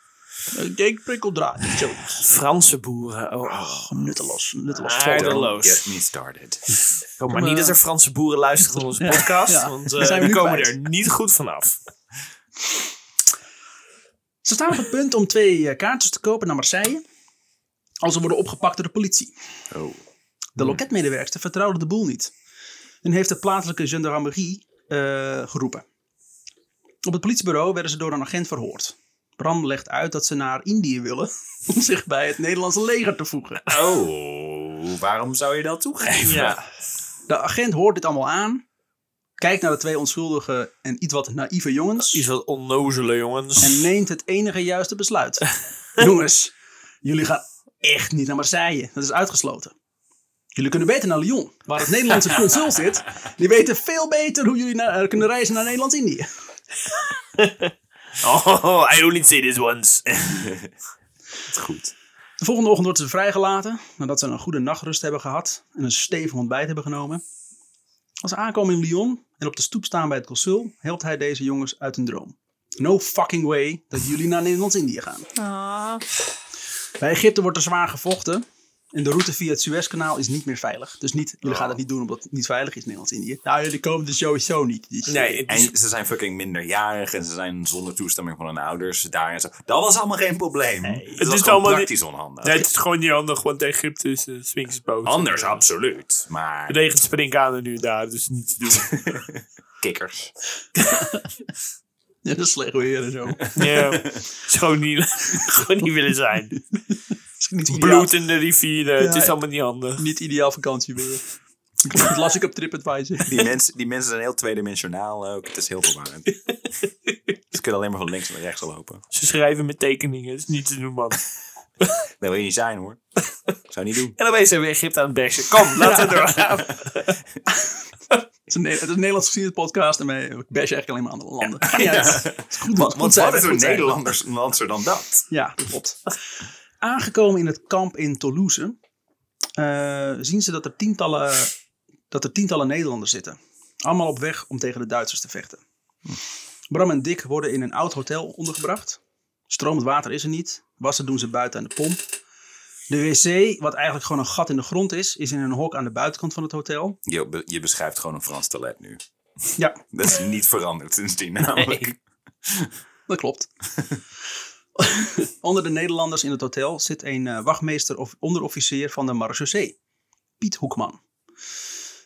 Ik denk prikkeldraad. Franse boeren. Oh, oh. Oh, nutteloos. Nutteloos. Aardeloos. Get me started. Ik hoop maar niet dat er Franse boeren luisteren naar onze podcast. ja. Want eh, we we nu komen kwijt. er niet goed vanaf. Ze staan op het punt om twee eh, kaartjes te kopen naar Marseille. Als ze worden opgepakt door de politie. Oh. De loketmedewerkster vertrouwde de boel niet. En heeft de plaatselijke gendarmerie eh, geroepen. Op het politiebureau werden ze door een agent verhoord. Bram legt uit dat ze naar Indië willen om zich bij het Nederlandse leger te voegen. Oh, waarom zou je dat toegeven? Ja. De agent hoort dit allemaal aan, kijkt naar de twee onschuldige en iets wat naïeve jongens Iets wat onnozele jongens. en neemt het enige juiste besluit. jongens, jullie gaan echt niet naar Marseille. Dat is uitgesloten. Jullie kunnen beter naar Lyon, waar het Nederlandse consul zit. Die weten veel beter hoe jullie naar- kunnen reizen naar Nederlands-Indië. Oh, I only say this once. Goed. De volgende ochtend wordt ze vrijgelaten, nadat ze een goede nachtrust hebben gehad en een stevig ontbijt hebben genomen. Als ze aankomen in Lyon en op de stoep staan bij het consul, helpt hij deze jongens uit hun droom. No fucking way dat jullie naar Nederlands-Indië gaan. Bij Egypte wordt er zwaar gevochten. En de route via het Suezkanaal is niet meer veilig. Dus niet, jullie gaan het niet doen omdat het niet veilig is, Nederlands-Indië. Nou, jullie komen er sowieso niet. Dus- Nee, is- En ze zijn fucking minderjarig en ze zijn zonder toestemming van hun ouders daar en zo. Dat was allemaal geen probleem. het, het was is gewoon allemaal praktisch onhandig. nee, het is gewoon niet handig, want Egypte is uh, swingsboot. Anders, absoluut. Maar Er regent springkanen nu daar, dus niet te doen. kikkers. Ja, dat is slecht weer en zo. ja, gewoon niet, gewoon niet willen zijn. Is niet ideaal, Bloed in de rivieren, het Ja. is allemaal niet handig. niet ideaal vakantieweer. Dat las ik op TripAdvisor. Die, mensen, die mensen zijn heel tweedimensionaal ook. Het is heel verwarrend. Ze kunnen alleen maar van links naar rechts lopen. Ze schrijven met tekeningen, het is niet te doen, man. Dat wil je niet zijn hoor. Zou niet doen. En opeens zijn we Egypte aan het bashen. Kom, laten we doorgaan. Het is een, het is een Nederlands geschiedenispodcast en wij bash eigenlijk alleen maar andere landen. Uit. Het is goed, Want, goed want zijn, wat is er. Nederlanders dan dat? Ja, dat klopt. Aangekomen in het kamp in Toulouse eh, zien ze dat er, tientallen, dat er tientallen Nederlanders zitten. Allemaal op weg om tegen de Duitsers te vechten. Bram en Dick worden in een oud hotel ondergebracht. Stromend water is er niet. Wassen doen ze buiten aan de pomp. De wc, wat eigenlijk gewoon een gat in de grond is, is in een hok aan de buitenkant van het hotel. Je, je beschrijft gewoon een Frans toilet nu. Ja, Dat is niet veranderd sindsdien namelijk. Dat klopt. Onder de Nederlanders in het hotel zit een eh, wachtmeester of onderofficier van de marechaussee, Piet Hoekman.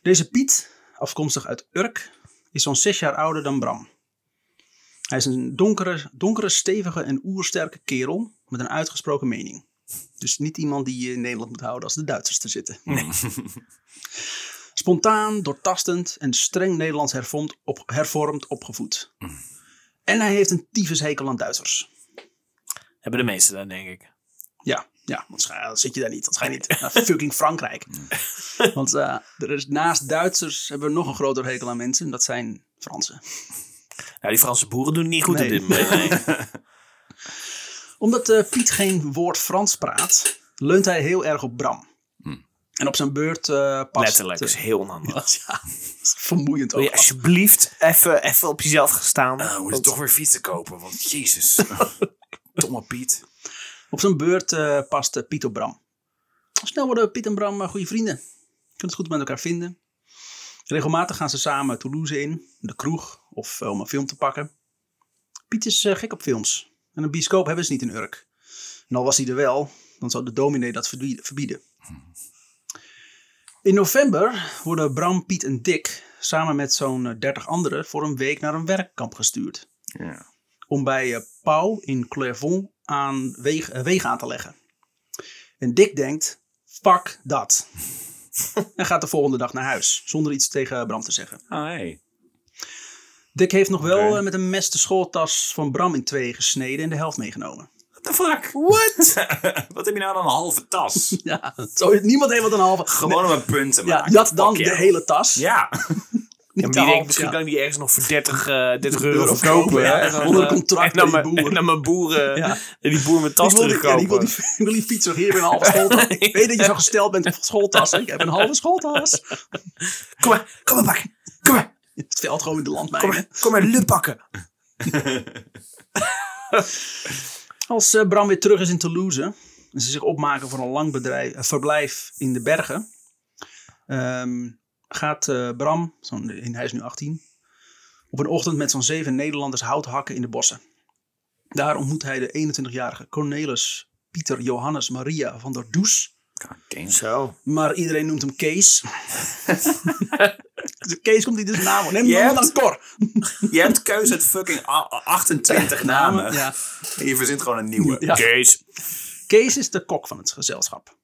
Deze Piet, afkomstig uit Urk, is zo'n zes jaar ouder dan Bram. Hij is een donkere, donkere, stevige en oersterke kerel met een uitgesproken mening. Dus niet iemand die je in Nederland moet houden als de Duitsers er zitten. Spontaan, doortastend en streng Nederlands hervormd, op, hervormd opgevoed. En hij heeft een tyfushekel aan Duitsers. Hebben de meeste dan, denk ik. Ja, Ja, want dan zit je daar niet. Ga je niet naar fucking Frankrijk. Want eh, er is, naast Duitsers hebben we nog een groter hekel aan mensen. En dat zijn Fransen. Nou, die Franse boeren doen het niet goed Nee. op dit moment. nee. Omdat eh, Piet geen woord Frans praat, leunt hij heel erg op Bram. En op zijn beurt eh past... Letterlijk, dat is heel onhandig. ja, vermoeiend Wil ook. je alsjeblieft even, even op jezelf gaan staan? Nou, we moeten toch weer fietsen kopen, want jezus. Domme Piet. Op zijn beurt eh, past eh, Piet op Bram. Snel worden Piet en Bram eh, goede vrienden. Kunnen het goed met elkaar vinden. Regelmatig gaan ze samen Toulouse in, de kroeg of om een film te pakken. Piet is gek op films. En een bioscoop hebben ze niet in Urk. En al was hij er wel, dan zou de dominee dat verbieden-. In november worden Bram, Piet en Dick samen met zo'n eh, 30 anderen voor een week naar een werkkamp gestuurd Ja. Om bij eh, Pau in Clairvaux aan wegen, eh, wegen aan te leggen. En Dick denkt, fuck dat. en gaat de volgende dag naar huis, zonder iets tegen Bram te zeggen. Oh, hey. Dick heeft nog wel eh, met een mes de schooltas van Bram in tweeën gesneden en de helft meegenomen. What the fuck? What? Wat heb je nou dan een halve tas? Ja, zo, niemand heeft wat een halve... Gewoon om een punt te Ja, maken. jat dan Fuck de hele tas. Ja. Ja, maar die denkt, misschien ja. kan ik die ergens nog voor 30, eh 30 euro Euro verkopen. ja. hè. En dan, Onder eh, contract en dan bij die mijn- boer. En dan mijn boeren, Ja. en die boer mijn tas Ik wil, die, ja, terugkopen. ik wil, die, ik wil die fiets nog hier weer een halve schooltas. Ik weet dat je zo gesteld bent op schooltas. Ik heb een halve schooltas. Kom maar, kom maar pakken. Kom maar, Het veld gewoon in de kom landmijnen. maar, kom maar, lup pakken. Als eh, Bram weer terug is in Toulouse en ze zich opmaken voor een lang bedrijf, eh, verblijf in de bergen, ehm, gaat eh, Bram, zo'n, hij is nu 18, op een ochtend met zo'n zeven Nederlanders hout hakken in de bossen. Daar ontmoet hij de 21-jarige Cornelis Pieter Johannes Maria van der Does. God damn. Zo. Maar iedereen noemt hem Kees. Dus Kees komt niet zijn naam. Neem Je hem dan hebt- Cor. Je hebt keuze uit fucking a- 28 namen. Ja. En je verzint gewoon een nieuwe. Ja. Kees. Kees is de kok van het gezelschap.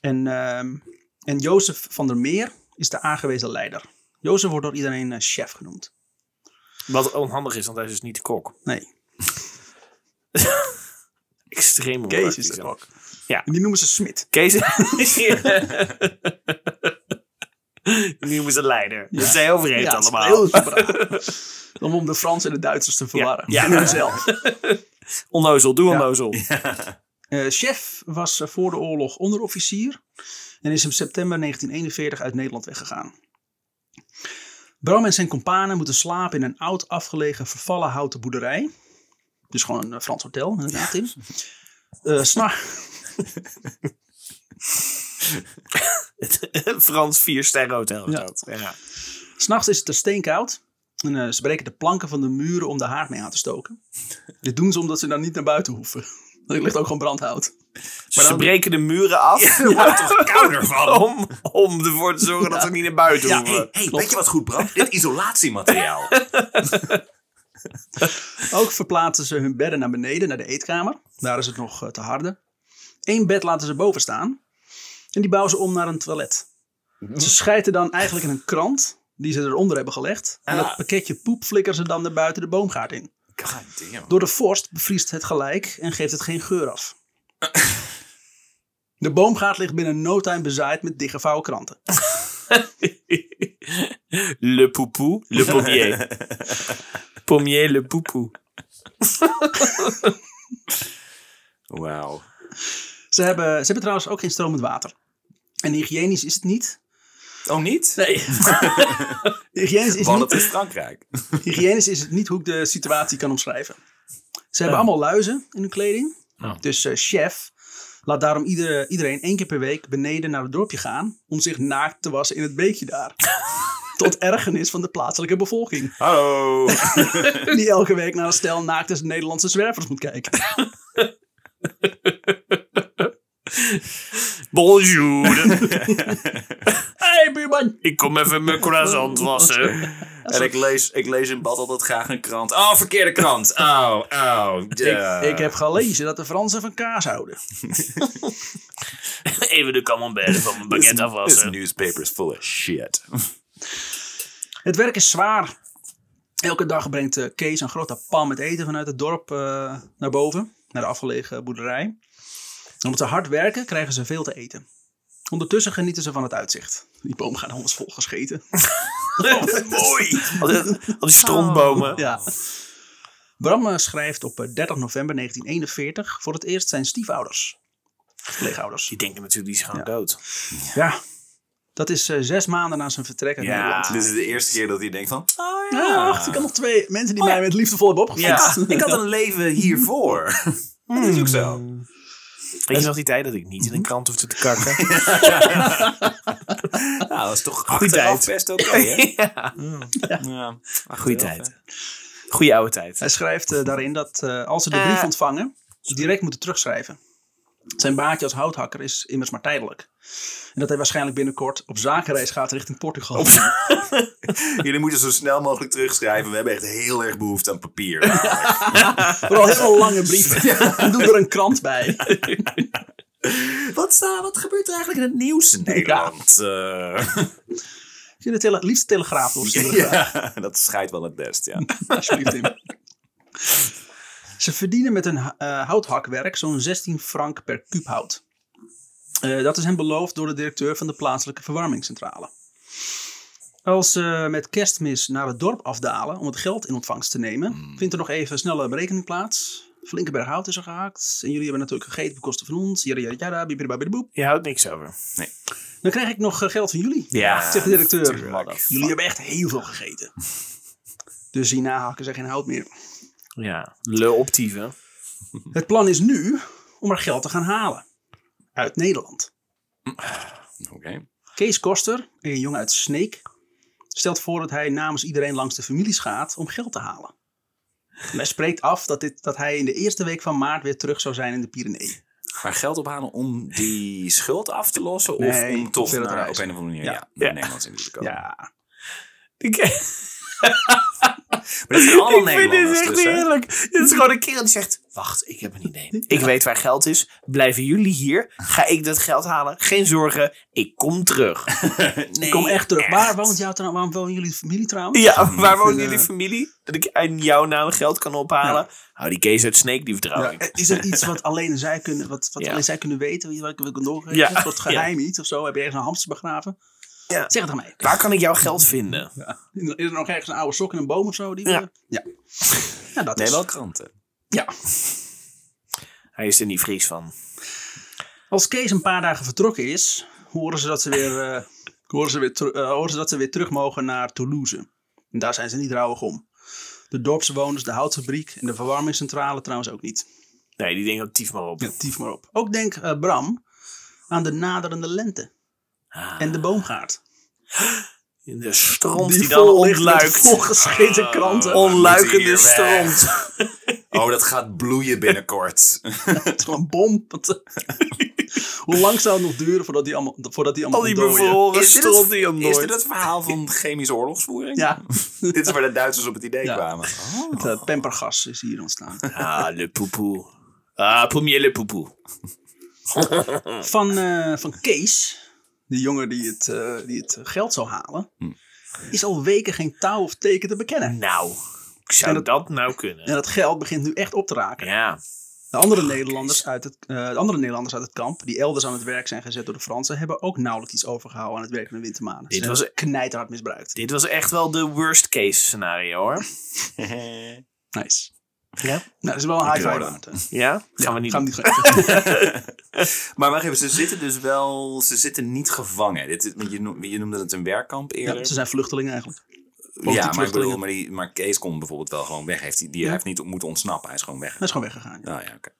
En, ehm, en Jozef van der Meer is de aangewezen leider. Jozef wordt door iedereen eh, chef genoemd. Wat onhandig is, want hij is dus niet de kok. Nee, Extreem Kees is de kok. Ja. En die noemen ze Smit. Kees. Die noemen ze leider. Dat zijn overheid Ja, allemaal. heel super. Om om de Fransen en de Duitsers te verwarren. Ja. En hunzelf. Onnozel, doe onnozel. Eh, chef was eh, voor de oorlog onderofficier. En is in september 1941 uit Nederland weggegaan. Bram en zijn companen moeten slapen in een oud afgelegen vervallen houten boerderij. Dus gewoon een Frans hotel, inderdaad, Tim. Eh, s'na- Frans vier sterren hotel. Ja. dat. Ja. S'nachts is het er steenkoud. En eh, ze breken de planken van de muren om de haard mee aan te stoken. Dit doen ze omdat ze dan niet naar buiten hoeven. Er ligt ook gewoon brandhout. Maar ze breken de muren af Er wordt toch kouder van? om, om ervoor te zorgen dat ze niet naar buiten Ja, hoeven. Hey, hey, weet je wat goed brandt? Dit isolatiemateriaal. Ook verplaatsen ze hun bedden naar beneden, naar de eetkamer. Daar is het nog eh, te harde. Eén bed laten ze boven staan. En die bouwen ze om naar een toilet. Ze schijten dan eigenlijk in een krant die ze eronder hebben gelegd. En dat Ah. pakketje poep flikkeren ze dan naar buiten de boomgaard in. God damn. Door de vorst bevriest het gelijk en geeft het geen geur af. De boomgaard ligt binnen no time bezaaid met dichtgevouwen kranten. Le poupou, le pommier. pommier, le poupou. Wauw. Ze hebben, ze hebben trouwens ook geen stromend water. En hygiënisch is het niet. Oh, niet? Nee. hygiënisch, is Want niet het is Frankrijk. hygiënisch is het niet hoe ik de situatie kan omschrijven. Ze hebben allemaal luizen in hun kleding. Oh. Dus eh, chef laat daarom iedere, iedereen één keer per week beneden naar het dorpje gaan. om zich naakt te wassen in het beekje daar. Tot ergernis van de plaatselijke bevolking. Hallo. Die elke week naar een stel naakte Nederlandse zwervers moet kijken. Bonjour. hey buurman! Ik kom even mijn croissant wassen. En ik lees, ik lees in bad altijd graag een krant. Oh, verkeerde krant. Oh, oh. Ik, ik heb gelezen dat de Fransen van kaas houden. Even de camembert van mijn baguette This afwassen. newspaper is full of shit. Het werk is zwaar. Elke dag brengt eh, Kees een grote pan met eten vanuit het dorp eh, naar boven. Naar de afgelegen boerderij. Omdat ze hard werken, krijgen ze veel te eten. Ondertussen genieten ze van het uitzicht. Die bomen gaan anders vol gescheten. Mooi. Al die, strontbomen. Ja. Bram eh, schrijft op eh, 30 november 1941 voor het eerst zijn stiefouders. Pleegouders. Die denken natuurlijk, die is gewoon Ja. dood. Ja. Dat is eh, zes maanden na zijn vertrek uit Ja. Nederland. Dit is de eerste keer dat hij denkt van... Oh Ja, wacht, ik had nog twee mensen die mij met liefdevol hebben opgevoed. Ja. Ik had een leven hiervoor. Dat is ook zo. Weet je nog die tijd dat ik niet in een krant hoefde te kakken? Nou, dat is toch Goeie achteraf tijd. best oké, hè? ja. Ja. Goeie tijd. Goeie oude tijd. Hij schrijft eh, daarin dat eh, als ze de brief Eh. ontvangen, ze direct moeten terugschrijven. Zijn baantje als houthakker is immers maar tijdelijk. En dat hij waarschijnlijk binnenkort op zakenreis gaat richting Portugal. Jullie moeten zo snel mogelijk terugschrijven. We hebben echt heel erg behoefte aan papier. Vooral hele lange brieven. En doe er een krant bij. wat, wat gebeurt er eigenlijk in het nieuws in Nederland? Eh, Je de tele liefst telegraaf doorsturen. ja, dat scheidt wel het best, ja. Alsjeblieft, Tim. Ze verdienen met hun eh, houthakwerk zo'n 16 frank per kuub hout. Eh, dat is hen beloofd door de directeur van de plaatselijke verwarmingscentrale. Als ze met kerstmis naar het dorp afdalen om het geld in ontvangst te nemen, vindt er nog even een snelle berekening plaats. Flinke berg hout is er gehakt. En jullie hebben natuurlijk gegeten op kosten van ons. Jada, jada, jada, bibidibabideboep. Je houdt niks over. Dan krijg ik nog eh, geld van jullie. Ja, zegt de directeur. Jullie hebben echt heel veel gegeten. Dus hierna hakken ze geen hout meer. Ja. Le optieve. Het plan is nu om er geld te gaan halen. Uit Nederland. Oké. Kees Koster, een jongen uit Sneek, stelt voor dat hij namens iedereen langs de families gaat om geld te halen. En hij spreekt af dat, dit, dat hij in de eerste week van maart weer terug zou zijn in de Pyreneeën. Maar geld ophalen om die schuld af te lossen? Of Nee, om toch naar, op een of andere manier Ja. ja. naar Ja. Nederland in te komen? Ja, Ik, Maar dat zijn allemaal ik vind dit Nederlanders echt dus, heerlijk. Dit is gewoon een kerel die zegt... Wacht, ik heb een idee. Ik weet waar geld is. Blijven jullie hier? Ga ik dat geld halen? Geen zorgen, ik kom terug. ik kom echt terug. Waar woont waarom wonen jullie familie trouwens? Ja, waar woont Eh, jullie familie? Dat ik in jouw naam geld kan ophalen? Hou die Kees uit Sneek, die vertrouw Ja, ik. is er iets wat alleen zij kunnen, wat, wat Ja. alleen zij kunnen weten? Wat ik wil doorgeven? Ja. Een soort geheim iets of zo? Heb je ergens een hamster begraven? Ja. Zeg het aan mij. Waar kan ik jouw geld vinden? Ja. Is er nog ergens een oude sok in een boom of zo? Die Ja. ja. ja, dat Nee, is. wel kranten. Ja. Hij is er niet Fries van. Als Kees een paar dagen vertrokken is, horen ze dat ze weer, eh, horen ze weer, eh, horen ze dat ze weer terug mogen naar Toulouse. En daar zijn ze niet rouwig om. De dorpsbewoners, de houtfabriek en de verwarmingscentrale trouwens ook niet. Nee, die denkt ook tief maar op. Ja, tief maar op. Ook denk eh, Bram aan de naderende lente Ah. en de boomgaard. In de stront die, dan ligt met ontluikt. volgescheten kranten. Onluikende stront. Oh, dat gaat bloeien binnenkort. Het is gewoon bom. Hoe lang zou het nog duren voordat die allemaal, voordat die allemaal Al die bevroren Is dit stront het- die Is dit het verhaal van chemische oorlogsvoering? Ja, Dit is waar de Duitsers op het idee Ja. kwamen. het eh, pempergas is hier ontstaan. Ah, le poepoe. Ah, premier le poepoe. Van, eh, van Kees, die jongen die het, eh, die het geld zou halen, is al weken geen touw of teken te bekennen. Nou, zou dat- dat nou kunnen? En dat geld begint nu echt op te raken. Ja. De andere Nederlanders, uit het, eh, de andere Nederlanders uit het kamp, die elders aan het werk zijn gezet door de Fransen, hebben ook nauwelijks iets overgehouden aan het werk van de wintermanen. Dit Ze was- hebben knijterhard misbruikt. Dit was echt wel de worst case scenario hoor. Nice. Ja? Nou, dat is wel een high five. Ja? Gaan we niet Gaan doen. niet. Maar wacht even, ze zitten dus wel... Ze zitten niet gevangen. Dit, is- je, noem- je noemde het een werkkamp eerder. Ja, ze zijn vluchtelingen eigenlijk. Ja, maar, ik bedoel, maar, die, maar Kees komt bijvoorbeeld wel gewoon weg. Heeft die, die Ja. heeft niet moeten ontsnappen. Hij is gewoon weg. Hij is gewoon weggegaan. ja. Nou ja, oké.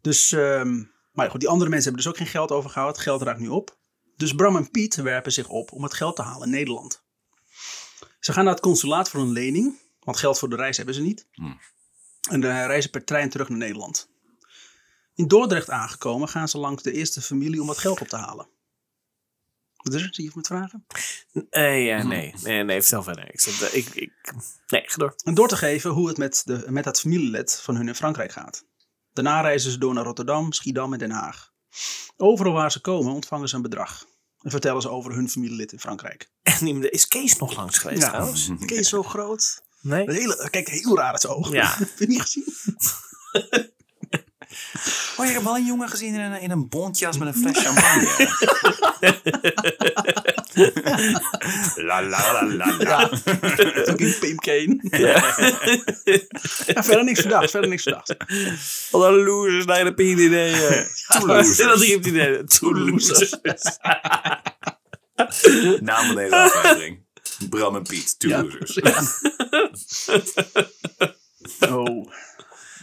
Dus, ehm, maar goed, die andere mensen hebben dus ook geen geld overgehouden. Het geld raakt nu op. Dus Bram en Piet werpen zich op om het geld te halen in Nederland. Ze gaan naar het consulaat voor een lening, want geld voor de reis hebben ze niet. Hmm. En de reizen per trein terug naar Nederland. In Dordrecht aangekomen gaan ze langs de eerste familie om wat geld op te halen. Wat is er? Zie je met vragen? Eh, ja, nee. nee. Nee, vertel verder. Ik, zat, ik, ik, nee, ga door. En door te geven hoe het met, de, met dat familielid van hun in Frankrijk gaat. Daarna reizen ze door naar Rotterdam, Schiedam en Den Haag. Overal waar ze komen ontvangen ze een bedrag. En vertellen ze over hun familielid in Frankrijk. En is Kees nog langs geweest trouwens? Kees zo groot. Nee? Een hele, kijk, heel raar uit zijn ogen. Ja. Heb je niet gezien? Oh, ik heb wel een jongen gezien in een, in een bontjas met een fles champagne. la la la la la. Ook in Pim Kane. Ja, verder niks verdacht, verder niks verdacht. Wat een losers naar de pien ideeën. losers. Dat riep hij net. Two losers. Naam van deze aflevering. Bram en Piet, two Ja. losers. Oh.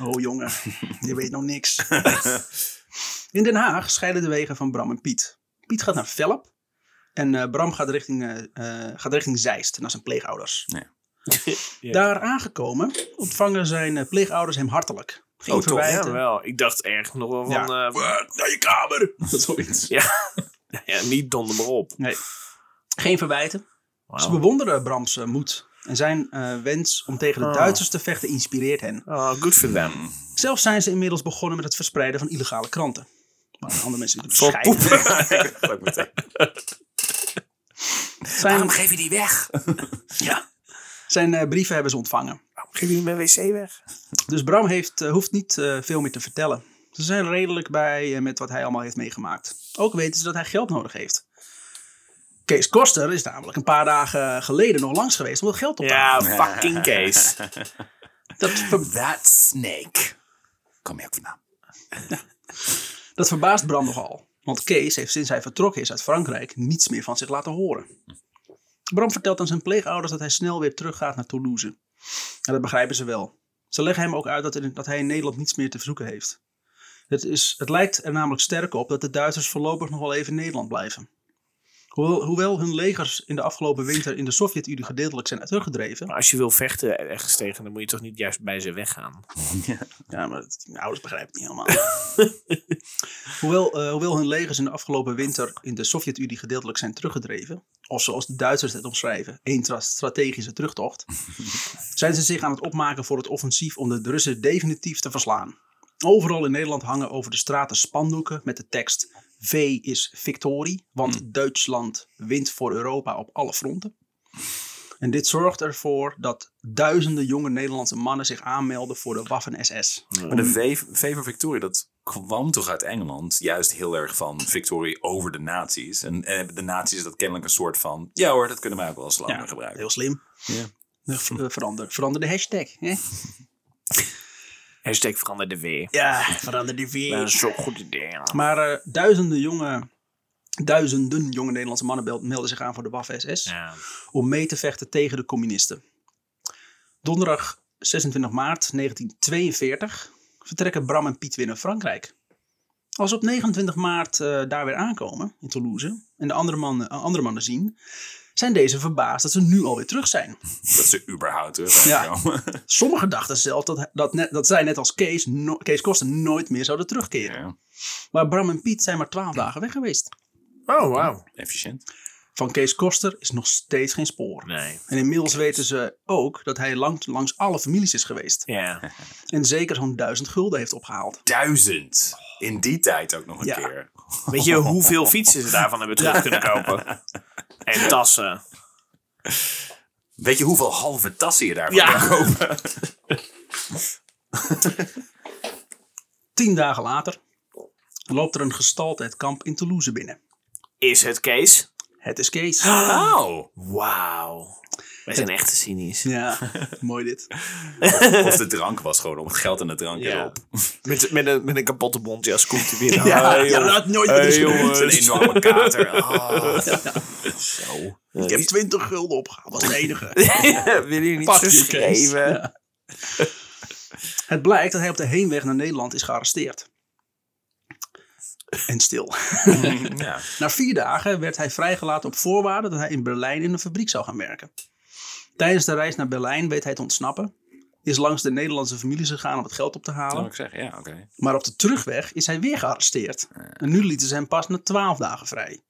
oh, jongen. Je weet nog niks. In Den Haag scheiden de wegen van Bram en Piet. Piet gaat naar Velp. En eh, Bram gaat richting, eh, eh, gaat richting Zeist, naar zijn pleegouders. Ja. Ja. Daar aangekomen ontvangen zijn pleegouders hem hartelijk. Geen Oh, toch? verwijten. Ja, wel. Ik dacht erg nog wel van... Ja. eh, Naar je kamer. Zoiets. ja. ja, niet donder maar op. Nee. Geen verwijten. Ze bewonderen Brams eh, moed. En zijn eh, wens om tegen de Oh. Duitsers te vechten inspireert hen. Oh, good for them. Zelf zijn ze inmiddels begonnen met het verspreiden van illegale kranten. Maar andere mensen die Vol scheiden. Zijn, Waarom geef je die weg? ja, zijn eh, brieven hebben ze ontvangen. Waarom geef je niet mijn wc weg? Dus Bram heeft, hoeft niet veel meer te vertellen. Ze zijn redelijk bij met wat hij allemaal heeft meegemaakt. Ook weten ze dat hij geld nodig heeft. Kees Koster is namelijk een paar dagen geleden nog langs geweest om dat geld op te halen. Ja, fucking Kees. Dat, ver- That snake. Kom je ook vandaan? dat verbaast Bram nogal. Want Kees heeft sinds hij vertrokken is uit Frankrijk niets meer van zich laten horen. Bram vertelt aan zijn pleegouders dat hij snel weer teruggaat naar Toulouse. En dat begrijpen ze wel. Ze leggen hem ook uit dat, dat hij in Nederland niets meer te zoeken heeft. Het, is, het lijkt er namelijk sterk op dat de Duitsers voorlopig nog wel even in Nederland blijven. Hoewel, hoewel hun legers in de afgelopen winter in de Sovjet-Unie gedeeltelijk zijn teruggedreven. Maar als je wil vechten ergens tegen, dan moet je toch niet juist bij ze weggaan. Ja, maar het- mijn ouders begrijpen het niet helemaal. hoewel, eh, hoewel hun legers in de afgelopen winter in de Sovjet-Unie gedeeltelijk zijn teruggedreven, of zoals de Duitsers het omschrijven, één tra- strategische terugtocht, zijn ze zich aan het opmaken voor het offensief om de Russen definitief te verslaan. Overal in Nederland hangen over de straten spandoeken met de tekst V is victorie, want Duitsland wint voor Europa op alle fronten. En dit zorgt ervoor dat duizenden jonge Nederlandse mannen zich aanmelden voor de Waffen-SS. Maar de V, v voor Victoria, dat kwam toch uit Engeland juist heel erg van victorie over de nazi's. En, en de nazi's dat kennelijk een soort van, ja hoor, dat kunnen wij ook wel als slogan gebruiken. heel slim. Ja. Ver- Verander, verander de hashtag. Hè? Hashtag verander de W. Ja, verander Dat weer. is zo'n goed idee. Maar eh, duizenden jonge, duizenden jonge Nederlandse mannen melden zich aan voor de Waffen-SS. Ja. om mee te vechten tegen de communisten. Donderdag 26 maart 1942 vertrekken Bram en Piet weer naar Frankrijk. Als ze op 29 maart eh, daar weer aankomen, in Toulouse, en de andere mannen, eh, andere mannen zien, zijn deze verbaasd dat ze nu alweer terug zijn. Dat ze überhaupt terug Ja. komen. Sommigen dachten zelfs dat, dat, net, dat zij net als Kees, no- Kees Kosten nooit meer zouden terugkeren. Ja, Maar Bram en Piet zijn maar 12 dagen weg geweest. Oh, wauw. efficiënt. Van Kees Koster is nog steeds geen spoor. Nee. En inmiddels weten ze ook dat hij lang, langs alle families is geweest. Ja. En zeker zo'n duizend gulden heeft opgehaald. Duizend. In die tijd ook nog een Ja. keer. Weet je hoeveel fietsen ze daarvan hebben terug kunnen kopen? En tassen. Weet je hoeveel halve tassen je daarvan Ja. kan kopen? Tien dagen later loopt er een gestalte het kamp in Toulouse binnen. Is het Kees? Het is Kees. Oh. Wauw. Wij zijn echt te cynisch. Ja, mooi dit. Of de drank was gewoon om het geld en de drank Ja. erop. Met, met, een, met een kapotte bontjas komt hij binnen. Ja, Hey, ja, jongen. dat had nooit Hey, meer jongens. Een enorme kater. Ah. Zo. Ik heb 20 gulden opgehaald, dat is het enige. Willen jullie niet? Ja. Het blijkt dat hij op de heenweg naar Nederland is gearresteerd. En stil. Ja. Na vier dagen werd hij vrijgelaten op voorwaarde dat hij in Berlijn in een fabriek zou gaan werken. Tijdens de reis naar Berlijn weet hij te ontsnappen. Is langs de Nederlandse families gegaan om het geld op te Dat halen. wil ik zeggen. Ja, oké. Maar op de terugweg is hij weer gearresteerd. En nu lieten ze hem pas na twaalf dagen vrij.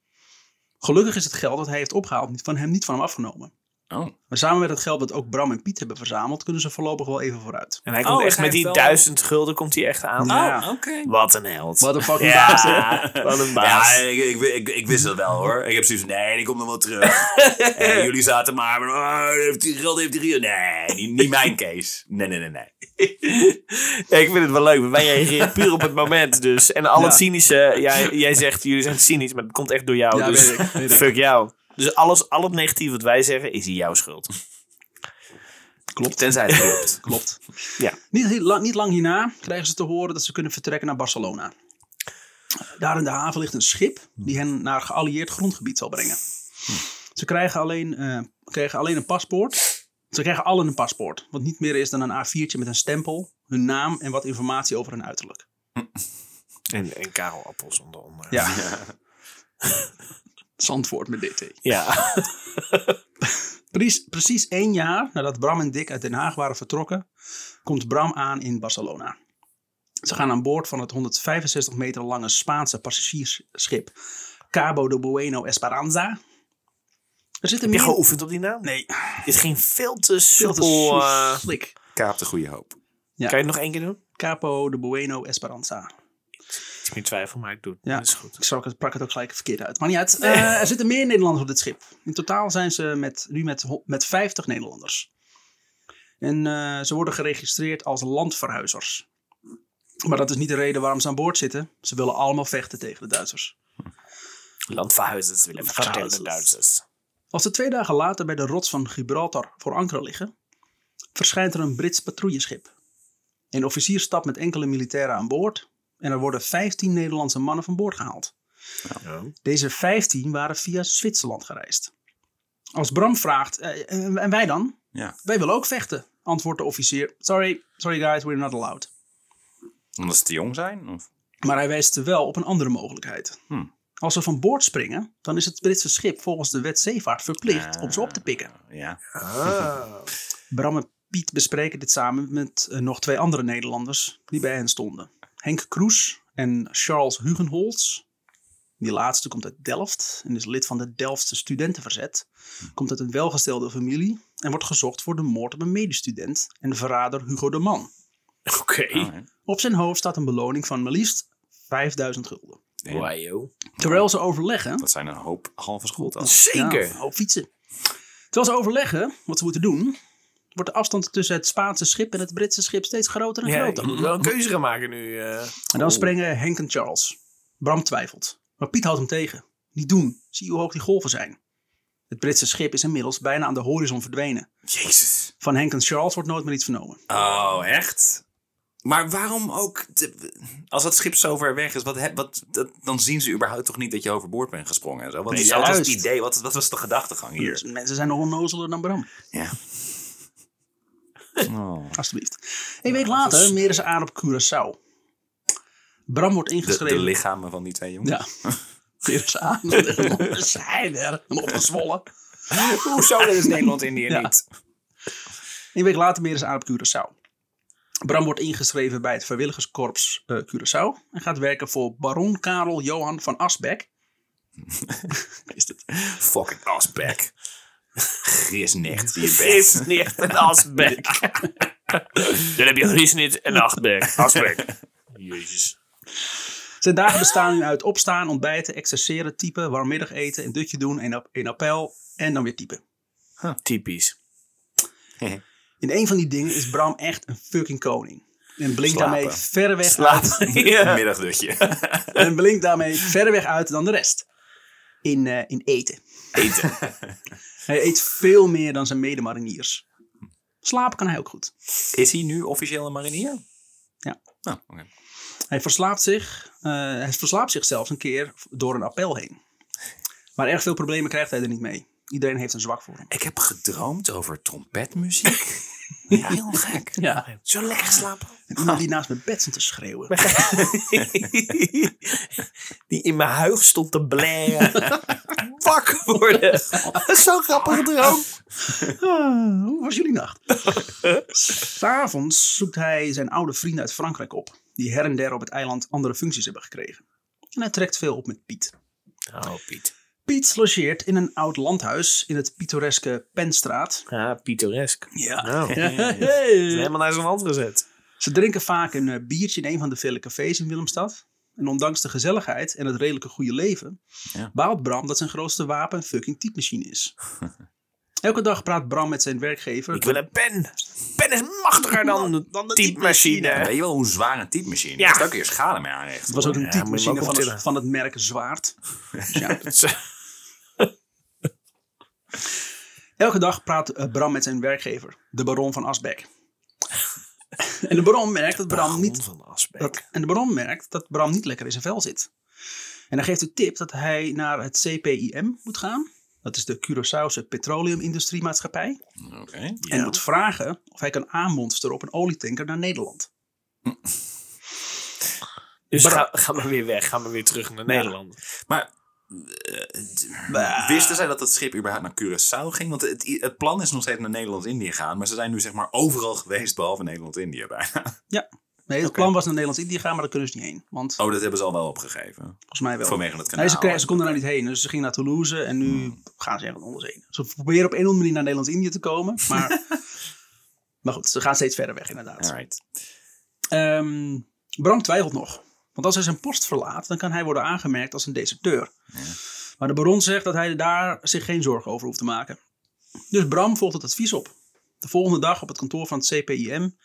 Gelukkig is het geld dat hij heeft opgehaald van hem, niet van hem afgenomen. Oh. Maar samen met het geld dat ook Bram en Piet hebben verzameld, kunnen ze voorlopig wel even vooruit. En hij Oh, komt echt hij met die wel- duizend gulden komt hij echt aan. Ja. Oh, oké. Wat een held. Wat een fucking baas, hè? ja, wat een baas. Ja, ik, ik, ik, ik wist het wel hoor. Ik heb zoiets van, nee, die komt nog wel terug. en jullie zaten maar, maar oh, heeft die geld heeft die Nee, niet, niet mijn case. Nee, nee, nee, nee. Ja, ik vind het wel leuk, want wij reageren puur op het moment. Dus. En al het cynische, jij, jij zegt jullie zijn cynisch, maar het komt echt door jou. Ja, dus weet ik, weet ik. fuck jou. Dus alles, al het negatief wat wij zeggen, is jouw schuld. Klopt. Tenzij het klopt. Klopt. Ja. Niet, lang, niet lang hierna krijgen ze te horen dat ze kunnen vertrekken naar Barcelona. Daar in de haven ligt een schip die hen naar geallieerd grondgebied zal brengen. Ze krijgen alleen, eh, krijgen alleen een paspoort. Ze krijgen allen een paspoort, wat niet meer is dan een A4'tje met een stempel, hun naam en wat informatie over hun uiterlijk. En, en Karel Appels onder andere. Ja. Zandvoort met DT. Ja. Precies, precies één jaar nadat Bram en Dick uit Den Haag waren vertrokken, komt Bram aan in Barcelona. Ze gaan aan boord van het 165 meter lange Spaanse passagiersschip Cabo de Bueno Esperanza. Er Heb je meer... geoefend op die naam? Nee, Dit ging veel te veel te soepel. eh. Kaap de goede hoop. Ja. Kan je het nog één keer doen? Capo de Bueno Esperanza. Iets meer twijfel, maar ik doe het. Ja. Dat is goed. Ik sprak het, sprak het ook gelijk verkeerd uit. Maar niet uit. Eh, er zitten meer Nederlanders op dit schip. In totaal zijn ze met, nu met, met 50 Nederlanders. En eh, ze worden geregistreerd als landverhuizers. Maar dat is niet de reden waarom ze aan boord zitten. Ze willen allemaal vechten tegen de Duitsers. Landverhuizers willen vechten Verhuizers. de Duitsers. Als ze twee dagen later bij de rots van Gibraltar voor anker liggen, verschijnt er een Brits patrouilleschip. Een officier stapt met enkele militairen aan boord en er worden 15 Nederlandse mannen van boord gehaald. Ja. Deze 15 waren via Zwitserland gereisd. Als Bram vraagt, "Eh, en en wij dan? Ja. Wij willen ook vechten, antwoordt de officier. Sorry, sorry guys, we're not allowed. Omdat ze te jong zijn? Of? Maar hij wijst er wel op een andere mogelijkheid. Hmm. Als ze van boord springen, dan is het Britse schip volgens de wet zeevaart verplicht om ze op te pikken. Ja. Ah. Bram en Piet bespreken dit samen met eh, nog twee andere Nederlanders die bij hen stonden. Henk Kroes en Charles Hugenholz. Die laatste komt uit Delft en is lid van de Delftse studentenverzet. Komt uit een welgestelde familie en wordt gezocht voor de moord op een medestudent en de verrader Hugo de Man. Oké. Hè. Op zijn hoofd staat een beloning van maar liefst 5000 gulden. Wajo. Terwijl ze overleggen... Dat zijn een hoop halve schooltas. Zeker. Ja, een hoop fietsen. Terwijl ze overleggen wat ze moeten doen, wordt de afstand tussen het Spaanse schip en het Britse schip steeds groter en Ja, groter. ik moet wel een keuze gaan maken nu. eh. En dan springen Henk en Charles. Bram twijfelt. Maar Piet houdt hem tegen. Niet doen. Zie hoe hoog die golven zijn. Het Britse schip is inmiddels bijna aan de horizon verdwenen. Jezus. Van Henk en Charles wordt nooit meer iets vernomen. Oh, echt? Maar waarom ook... te- als het schip zo ver weg is, wat, heb- wat, dat, dan zien ze überhaupt toch niet dat je overboord bent gesprongen en zo. Want Nee, dat was het idee. Wat, wat was de gedachtegang hier? Dus mensen zijn nog onnozeler dan Bram. Ja. Oh. Alsjeblieft. Een week later meren ze aan op Curaçao. Bram wordt De, ingeschreven. de lichamen van die twee jongens. Ja. Meren ze aan. Zijn er. En opgezwollen. Hoezo is Nederland-Indië Ja. niet? Een week later meren ze aan op Curaçao. Bram wordt ingeschreven bij het vrijwilligerskorps eh, Curaçao en gaat werken voor baron Karel Johan van Asbeck. is het? Fucking asbek. Grisnicht niet een asbek. Dan heb je Griesnit en Achtbek. Asbek. Jezus. Zijn dagen bestaan nu uit opstaan, ontbijten, exerceren, typen, warm middageten, een dutje doen, een, ap- een appel en dan weer typen. Typisch. In een van die dingen is Bram echt een fucking koning. En blinkt Slapen. daarmee verreweg Slaap. uit. Ja. Middagdutje. En blinkt daarmee verreweg uit dan de rest. In, eh, in eten. Eten. Hij eet veel meer dan zijn medemariniers. Slapen kan hij ook goed. Is hij nu officieel een marinier? Ja. Oh, oké. Hij verslaapt zich, eh, hij verslaapt zich zelfs een keer door een appel heen. Maar erg veel problemen krijgt hij er niet mee. Iedereen heeft een zwak voor hem. Ik heb gedroomd over trompetmuziek. ja, heel gek. Ja. Zo lekker slapen. En iemand die naast mijn bed stond te schreeuwen. Die in mijn huig stond te blaren. Wakker worden. Zo'n grappige droom. Ah, hoe was jullie nacht? S'avonds zoekt hij zijn oude vrienden uit Frankrijk op. Die her en der op het eiland andere functies hebben gekregen. En hij trekt veel op met Piet. Oh, Piet. Piet logeert in een oud landhuis in het pittoreske Penstraat. Ja, pittoresk. Ja. Nou, is Hey. helemaal naar zijn hand gezet. Ze drinken vaak een eh, biertje in een van de vele cafés in Willemstad. En ondanks de gezelligheid en het redelijke goede leven, Ja. baalt Bram dat zijn grootste wapen een fucking typemachine is. Elke dag praat Bram met zijn werkgever. Ik wil een pen. Pen is machtiger dan, dan de typemachine. Weet je wel hoe zwaar een typemachine is? Ja. Daar kun je schade mee aanrichten. Het was ook een Ja, typemachine van, het- van het merk Zwaard. Dus ja. Elke dag praat eh, Bram met zijn werkgever, de baron van Asbeck. en de baron merkt dat Bram niet van Asbeck. Dat, en de baron merkt dat Bram niet lekker in zijn vel zit. En hij geeft de tip dat hij naar het CPIM moet gaan. Dat is de Curaçaose Petroleum Industrie Maatschappij. Oké. En moet vragen of hij kan aanmonsteren op een olietanker naar Nederland. Dus Bra- ga, ga maar weer weg. Ga maar weer terug naar Nederland. Maar wisten zij dat het schip überhaupt naar Curaçao ging? Want het, het plan is nog steeds naar Nederlands-Indië gaan. Maar ze zijn nu zeg maar overal geweest behalve Nederland-Indië bijna. Ja, nee, het plan was naar Nederlands-Indië gaan, maar daar kunnen ze niet heen. Want Oh, dat hebben ze al wel opgegeven. volgens mij wel. Vanwege het kanaal. Nee, ze, kregen- ze konden daar niet heen. Dus ze gingen naar Toulouse en nu gaan ze ergens anders heen. Ze proberen op een of andere manier naar Nederlands-Indië te komen. Maar, maar goed, ze gaan steeds verder weg inderdaad. Alright. Ehm, Bram twijfelt nog. Want als hij zijn post verlaat, dan kan hij worden aangemerkt als een deserteur. Maar de baron zegt dat hij daar zich geen zorgen over hoeft te maken. Dus Bram volgt het advies op. De volgende dag op het kantoor van het CPIM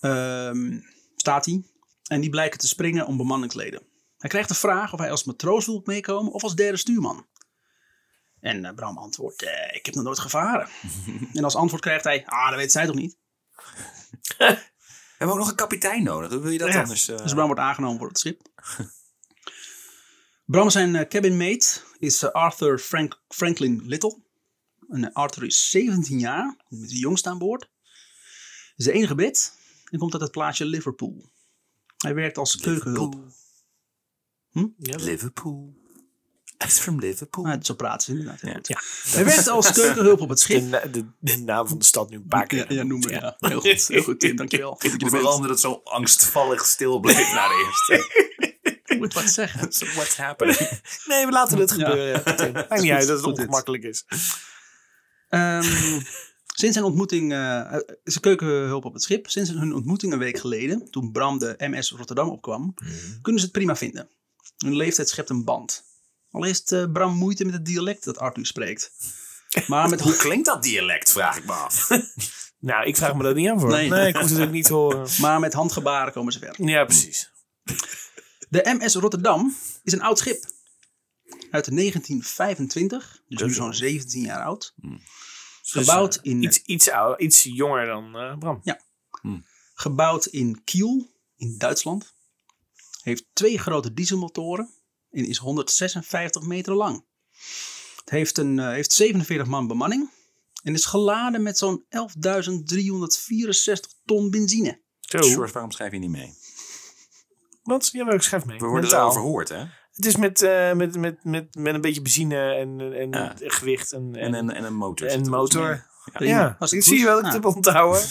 ehm, staat hij. En die blijken te springen om bemanningsleden. Hij krijgt de vraag of hij als matroos wil meekomen of als derde stuurman. En eh, Bram antwoordt, eh, ik heb nog nooit gevaren. en als antwoord krijgt hij, ah, dat weet zij toch niet? We hebben ook nog een kapitein nodig. Hoe wil je dat Ja. anders? eh, Dus Bram wordt aangenomen voor het schip. Bram zijn eh, cabinmate is eh, Arthur Frank, Franklin Little. En eh, Arthur is 17 jaar, met de jongste aan boord. Is de enige bed en komt uit het plaatsje Liverpool. Hij werkt als keukenhulp. Ja, Liverpool. He's from Liverpool. Ah, zo praten ze inderdaad. Ja. Ja. Hij werkt als keukenhulp op het schip. de, de naam van de stad nu een paar keer. Ja, ja, noem maar. Ja. Heel goed, heel goed Tim, dankjewel. Dat er Vooral omdat het zo angstvallig stil bleef na de eerste. Ik moet wat zeggen. So what's happening? Nee, we laten het gebeuren. Maakt niet uit dat het ongemakkelijk is. Ehm, sinds zijn ontmoeting, is de keukenhulp op het schip. Sinds hun ontmoeting een week geleden, toen Bram de MS Rotterdam opkwam, kunnen ze het prima vinden. Hun leeftijd schept een band. Al heeft eh, Bram moeite met het dialect dat Arthur spreekt. Maar met Hoe klinkt dat dialect, vraag ik me af. Nou, ik vraag me dat niet aan voor. Nee. Nee, ik hoef het ook niet te horen. Maar met handgebaren komen ze ver. Ja, precies. De MS Rotterdam is een oud schip. Uit 1925, dus nu zo'n 17 jaar oud. Gebouwd in, Dus, Iets, iets, ouder, iets jonger dan eh, Bram. gebouwd in Kiel, in Duitsland. Heeft twee grote dieselmotoren en is 156 meter lang. Het heeft, een, eh, heeft 47 man bemanning en is geladen met zo'n 11.364 ton benzine. Zo. George, waarom schrijf je niet mee? Wat? Ja, maar ik schrijf mee. We worden erover gehoord, hè? Het is met, eh, met, met, met, met een beetje benzine en, en Ja. gewicht en, En een, en een motor. en motor. Ja, Was ik zie je wel dat ik het heb onthouden.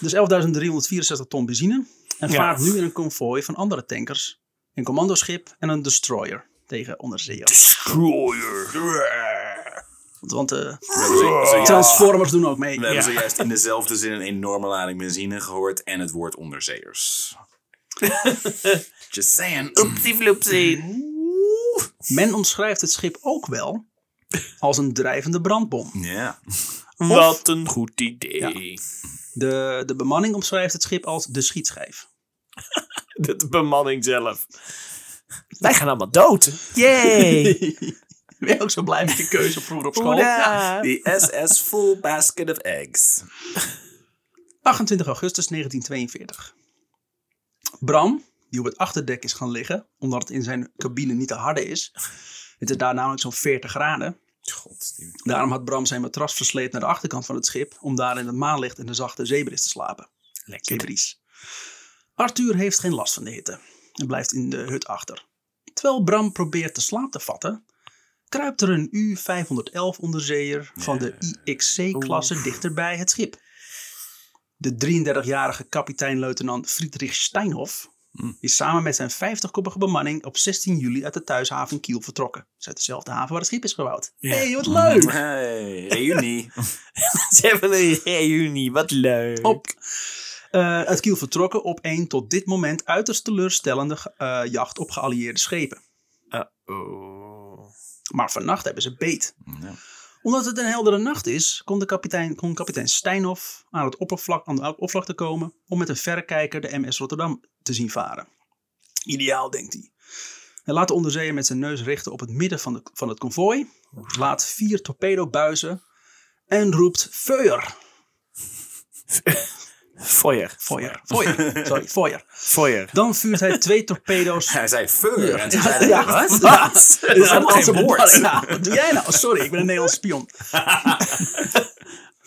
Dus 11.364 ton benzine. En Ja. vaart nu in een konvooi van andere tankers. Een commandoschip en een destroyer tegen onderzeeërs. Want eh, We hebben zo- zojuist- Transformers doen ook mee. we hebben zojuist in dezelfde zin een enorme lading benzine gehoord en het woord onderzeeërs. Just saying. Oepsie floepsie. Men omschrijft het schip ook wel als een drijvende brandbom. Ja. Wat een goed idee. De, de bemanning omschrijft het schip als de schietschijf. De bemanning zelf. Wij gaan allemaal dood. Yay! Ben je ook zo blij met je keuze vroeger op school? Hoera. The SS Full Basket of Eggs. 28 augustus 1942. Bram, die op het achterdek is gaan liggen, omdat het in zijn cabine niet te harde is. Het is daar namelijk zo'n 40 graden. God, die... Daarom had Bram zijn matras versleept naar de achterkant van het schip, om daar in het maanlicht en de zachte zeebris te slapen. Lekker. Zeebries. Arthur heeft geen last van de hitte en blijft in de hut achter. Terwijl Bram probeert de slaap te vatten, kruipt er een U-511 onderzeeër van de IXC-klasse dichterbij het schip. De 33-jarige kapitein-luitenant Friedrich Steinhoff is samen met zijn 50-koppige bemanning op 16 juli uit de thuishaven Kiel vertrokken. Dat is uit dezelfde haven waar het schip is gebouwd. Ja. hey, wat leuk! Hey, reunie. Ze hebben een reunie, wat leuk. Op, eh, uit Kiel vertrokken op een tot dit moment uiterst teleurstellende eh, jacht op geallieerde schepen. oh. Maar vannacht hebben ze beet. Ja. Omdat het een heldere nacht is, kon, de kapitein, kon kapitein Steinhoff aan het oppervlak, aan de oppervlakte komen om met een verrekijker de MS Rotterdam te zien varen. Ideaal, denkt hij. Hij laat de onderzeeër met zijn neus richten op het midden van, de, van het konvooi, laat vier torpedobuizen en roept feuer. Foyer. Feuer. Feuer. Sorry, feuer. Foyer. Dan vuurt hij twee torpedo's. Hij zei feur. En toen Ja, zei hij, ja, wat? ja. Dat is Ja, helemaal geen een woord. Ja, wat doe jij nou? Sorry, ik ben een Nederlands spion.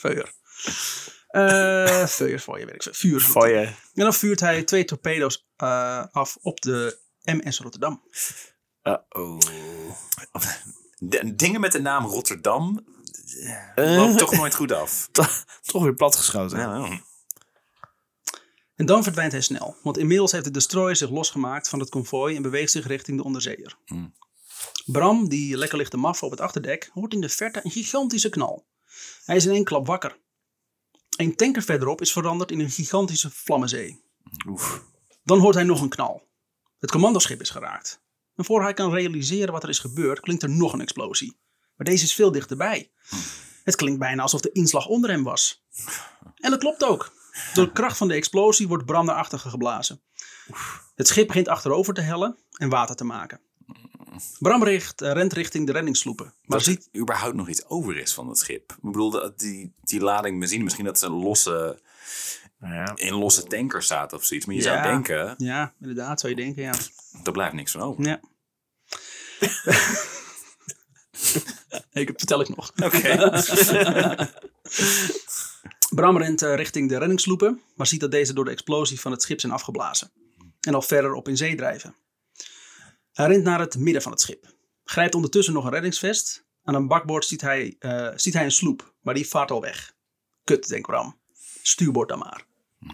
Feuer. Eh feuer, feuer, weet ik veel. Vuur. Foyer. En dan vuurt hij twee torpedo's eh, af op de MS Rotterdam. Uh-oh. Dingen met de naam Rotterdam Eh, loopt toch nooit goed af. toch weer platgeschoten. Ja, En dan verdwijnt hij snel, want inmiddels heeft de destroyer zich losgemaakt van het konvooi en beweegt zich richting de onderzeeër. Hmm. Bram, die lekker ligt te maffen op het achterdek, hoort in de verte een gigantische knal. Hij is in één klap wakker. Een tanker verderop is veranderd in een gigantische vlammenzee. Oef. Dan hoort hij nog een knal. Het commandoschip is geraakt. En voor hij kan realiseren wat er is gebeurd, klinkt er nog een explosie. Maar deze is veel dichterbij. Het klinkt bijna alsof de inslag onder hem was. En dat klopt ook. Door de kracht van de explosie wordt Bram naar geblazen. Het schip begint achterover te hellen en water te maken. Bram richt, eh, rent richting de reddingssloepen. Maar Maar ziet, ziet überhaupt nog iets over is van het schip. Ik bedoel, dat die, die lading benzine, misschien dat ze een losse, Nou ja. in losse tanker staat of zoiets. Maar je Ja. zou denken, ja, inderdaad, zou je denken, ja. er blijft niks van over. ja. ik, vertel ik nog. Oké. Bram rent eh, richting de reddingssloepen, maar ziet dat deze door de explosie van het schip zijn afgeblazen. En al verder op in zee drijven. Hij rent naar het midden van het schip. Grijpt ondertussen nog een reddingsvest. Aan een bakboord ziet hij, eh, ziet hij een sloep, maar die vaart al weg. Kut, denkt Bram. Stuurboord dan maar.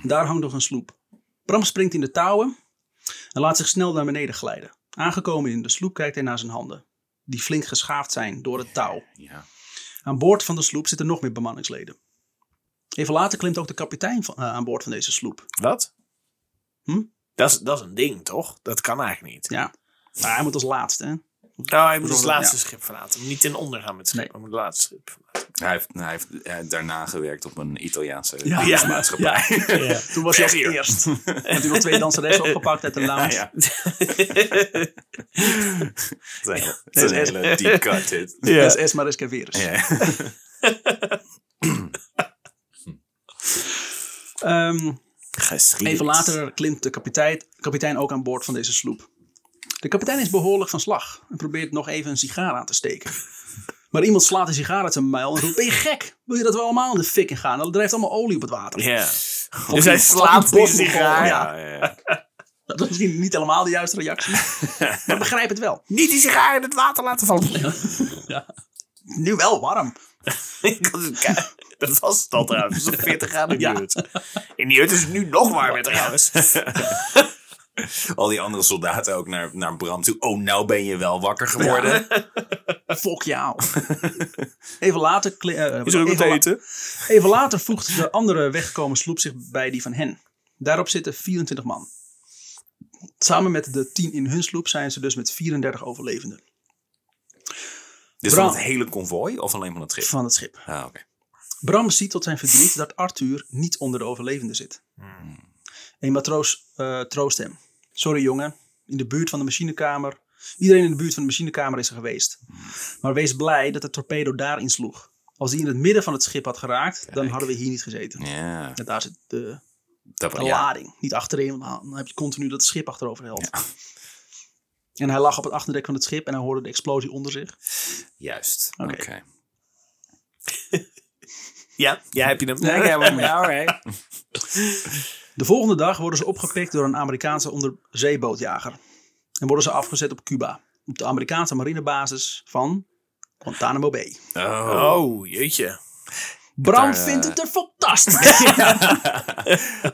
Daar hangt nog een sloep. Bram springt in de touwen en laat zich snel naar beneden glijden. Aangekomen in de sloep kijkt hij naar zijn handen, die flink geschaafd zijn door het touw. Ja. Aan boord van de sloep zitten nog meer bemanningsleden. Even later klimt ook de kapitein van, eh, aan boord van deze sloep. Wat? Hm? Dat is, dat is een ding, toch? Dat kan eigenlijk niet. Ja, maar hij moet als laatste. Hè? Nou, hij moet Ja. laatste schip verlaten. Niet in ondergaan met het schip, Nee. hij moet het laatste schip verlaten. Hij heeft, hij heeft daarna gewerkt op een Italiaanse Ja. Ja. maatschappij. Ja. Toen was hij als eerst. Heeft hij nog twee danseressen opgepakt uit de lounge. Ja, ja. Dat is een- dat Nee, is een is- hele deep cut dit. Ja. Dat is Esma Rescaverus. Ja. Ehm, Geschiedenis. even later klimt de kapitein, kapitein ook aan boord van deze sloep. De kapitein is behoorlijk van slag en probeert nog even een sigaar aan te steken. Maar iemand slaat een sigaar uit zijn muil en roept: Ben je gek? Wil je dat we allemaal in de fik in gaan? Dan drijft allemaal olie op het water. Ja. Dus hij slaat bosbol. sigaar. Ja. Ja, ja. Dat is misschien niet helemaal de juiste reactie. maar begrijp het wel. Niet die sigaar in het water laten vallen. Nu wel warm. dat was het al trouwens. Het is 40 graden in die Ja. hut. In die hut is het nu nog warmer trouwens. Al die andere soldaten ook naar, naar Bram toe. Oh, nou ben je wel wakker geworden. Fok jou. Even later, eh, Is er ook wat even, la- eten? even later voegt de andere weggekomen sloep zich bij die van hen. Daarop zitten 24 man. Samen met de 10 in hun sloep zijn ze dus met 34 overlevenden Dus Bram. van het hele konvooi of alleen van het schip? van het schip. Ah, oké. Bram ziet tot zijn verdriet dat Arthur niet onder de overlevenden zit. Een matroos eh, troost hem. Sorry jongen, in de buurt van de machinekamer. Iedereen in de buurt van de machinekamer is er geweest. Maar wees blij dat de torpedo daarin sloeg. Als die in het midden van het schip had geraakt, dan hadden we hier niet gezeten. Ja, En daar zit de, ja. lading. Niet achterin, want dan heb je continu dat het schip achterover helpt. En hij lag op het achterdek van het schip en hij hoorde de explosie onder zich. Juist. Oké. Ja, ja, heb je hem? Ja, ik heb hem. Ja, alright. De volgende dag worden ze opgepikt door een Amerikaanse onderzeebootjager. En worden ze afgezet op Cuba. Op de Amerikaanse marinebasis van Guantanamo Bay. Oh. Oh, jeetje. Bram daar, vindt eh, het er fantastisch.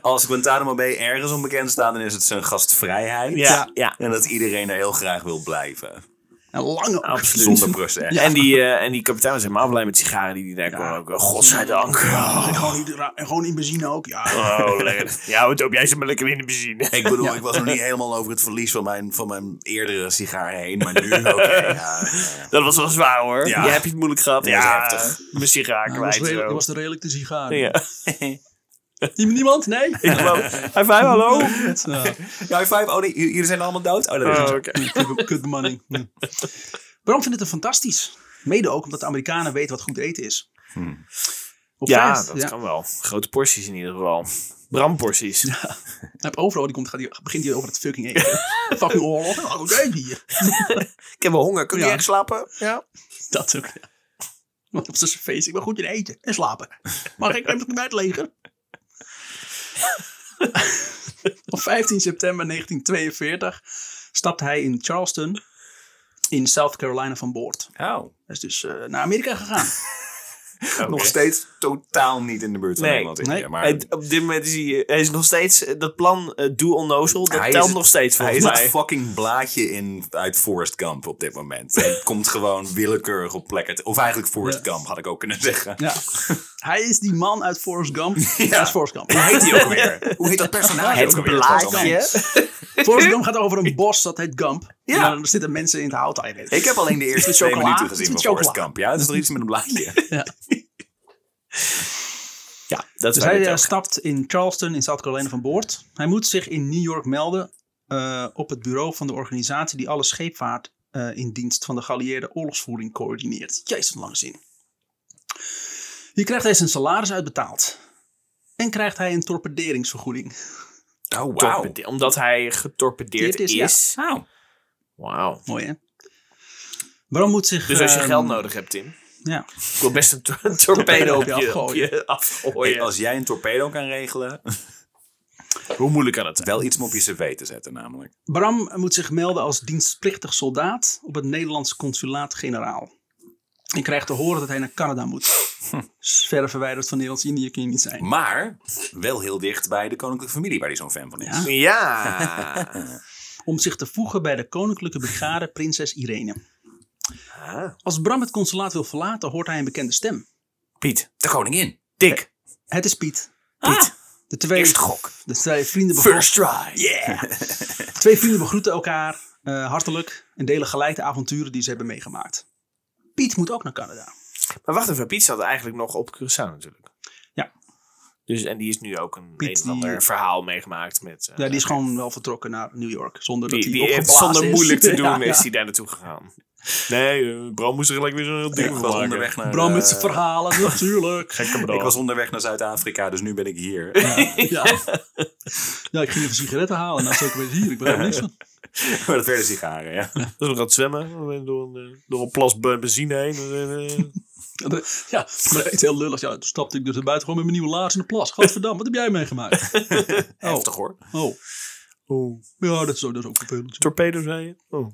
Als Guantanamo Bay ergens onbekend staat, dan is het zijn gastvrijheid. Ja, ja. En dat iedereen er heel graag wil blijven. En lang ook. Absoluut. Zonder proces. En, die, eh, en die kapitein was helemaal blij met sigaren die hij daar kon ook. Godzijdank. En gewoon, niet, ra- en gewoon in benzine ook. Ja. Oh, lekker. Ja, wat doop jij ze maar lekker in de benzine. Ik bedoel, ik was nog niet helemaal over het verlies van mijn, van mijn eerdere sigaar heen. Maar nu, ja, ja. Dat was wel zwaar hoor. Ja. Je hebt je het moeilijk gehad. Dat Ja, heftig. Mijn sigaar Dat was, kwijt. redelijk, zo. was de redelijk de sigaar. Ja. Niemand? Nee? Ik geloof. High five, hallo. Ja. Ja, high five. Oh nee, jullie zijn allemaal dood? Oh, dat is Oh, oké. Kut bemanning. Ja. Bram vindt het er fantastisch. Mede ook omdat de Amerikanen weten wat goed eten is. Op Ja, dat ja. kan wel. Grote porties in ieder geval. Bramporties. Hij heeft overal, die komt, gaat die, begint hij over het fucking eten. fucking oorlog. Nou, goed eten hier. Ik heb wel honger. Kun je Ja. echt slapen? Ja. Dat ook, ja. Want op zijn feest, ik ben goed in eten en slapen. Mag ik even het leger? op 15 september 1942 stapte hij in Charleston in South Carolina van boord. Oh. Hij is dus eh, naar Amerika gegaan. Nog steeds totaal niet in de buurt van Nee. Nederland. in Nee. Maar Hij- op dit moment is hij, hij is nog steeds, eh, dat plan eh, Doe Onnozel, dat Hij is telt het- nog steeds hij volgens is mij. het fucking blaadje in, uit Forrest Gump op dit moment. Hij komt gewoon willekeurig op plekken. Of eigenlijk Forrest Ja. Gump had ik ook kunnen zeggen. Ja. Hij is die man uit Forrest Gump. Ja. Dat is Forrest Gump. Hoe heet hij ook weer? Hoe heet dat personage Het ook blaadje. Forrest Gump gaat over een bos, dat heet Gump. Ja. En dan zitten mensen in het hout. Ah. Ik heb alleen de eerste twee chocola? minuten gezien van. Forrest Gump. Ja, het is er iets met een blaadje. Ja. Ja, dat is Dus hij eh, stapt in Charleston in South Carolina van boord. Hij moet zich in New York melden eh, op het bureau van de organisatie die alle scheepvaart eh, in dienst van de geallieerde oorlogsvoering coördineert. Jezus, een lange zin. Hier krijgt hij zijn salaris uitbetaald. En krijgt hij een torpederingsvergoeding. Oh, wauw. Torpede- Omdat hij getorpedeerd Dit is. is, ja. Wauw. Mooi hè? Waarom moet zich... Dus als je ehm, geld nodig hebt, Tim. Ja. Ik wil best een, tor- een torpedo op je, op afgooien. je afgooien. Hey, als jij een torpedo kan regelen, Hoe moeilijk kan het zijn? wel iets om op je cv te zetten namelijk. Bram moet zich melden als dienstplichtig soldaat op het Nederlands consulaat-generaal. En krijgt te horen dat hij naar Canada moet. Verre verwijderd van Nederlands-Indië kun je niet zijn. Maar wel heel dicht bij de koninklijke familie waar hij zo'n fan van is. Ja. Ja. Om zich te voegen bij de koninklijke brigade Prinses Irene. Ah. Als Bram het consulaat wil verlaten, hoort hij een bekende stem. Piet. De koningin. Dick. Het is Piet. Piet. De twee, Eerste gok. de twee vrienden begroeten, First try. Yeah. twee vrienden begroeten elkaar eh, hartelijk en delen gelijk de avonturen die ze hebben meegemaakt. Piet moet ook naar Canada. Maar wacht even, Piet zat eigenlijk nog op Curaçao natuurlijk. Dus, en die is nu ook een, Piet, een of ander die- verhaal meegemaakt met... eh, Ja, die is gewoon wel vertrokken naar New York. Zonder dat Die, hij die opgeblazen zonder is. moeilijk te doen Ja, is ja. hij daar naartoe gegaan. Nee, eh, Bram moest er gelijk weer zo'n heel ding Ik van onderweg naar... Bram met eh, zijn verhalen, natuurlijk. Gekke Bram. Ik was onderweg naar Zuid-Afrika, dus nu ben ik hier. Ja. ja, ik ging even sigaretten halen. Nou, zeker weer hier. Ik begrijp er niks van. Maar dat werden sigaren, ja. Dus we gaan zwemmen door een, eh, door een plas be- benzine heen. Eh, Ja, maar iets heel lullig. Ja, toen stapte ik dus naar buiten gewoon met mijn nieuwe laars in de plas. Gadverdamme, wat heb jij meegemaakt? Heftig hoor. Oh, Oeh. ja, dat is, ook- dat is ook vervelend. Torpedo zei je? Oh.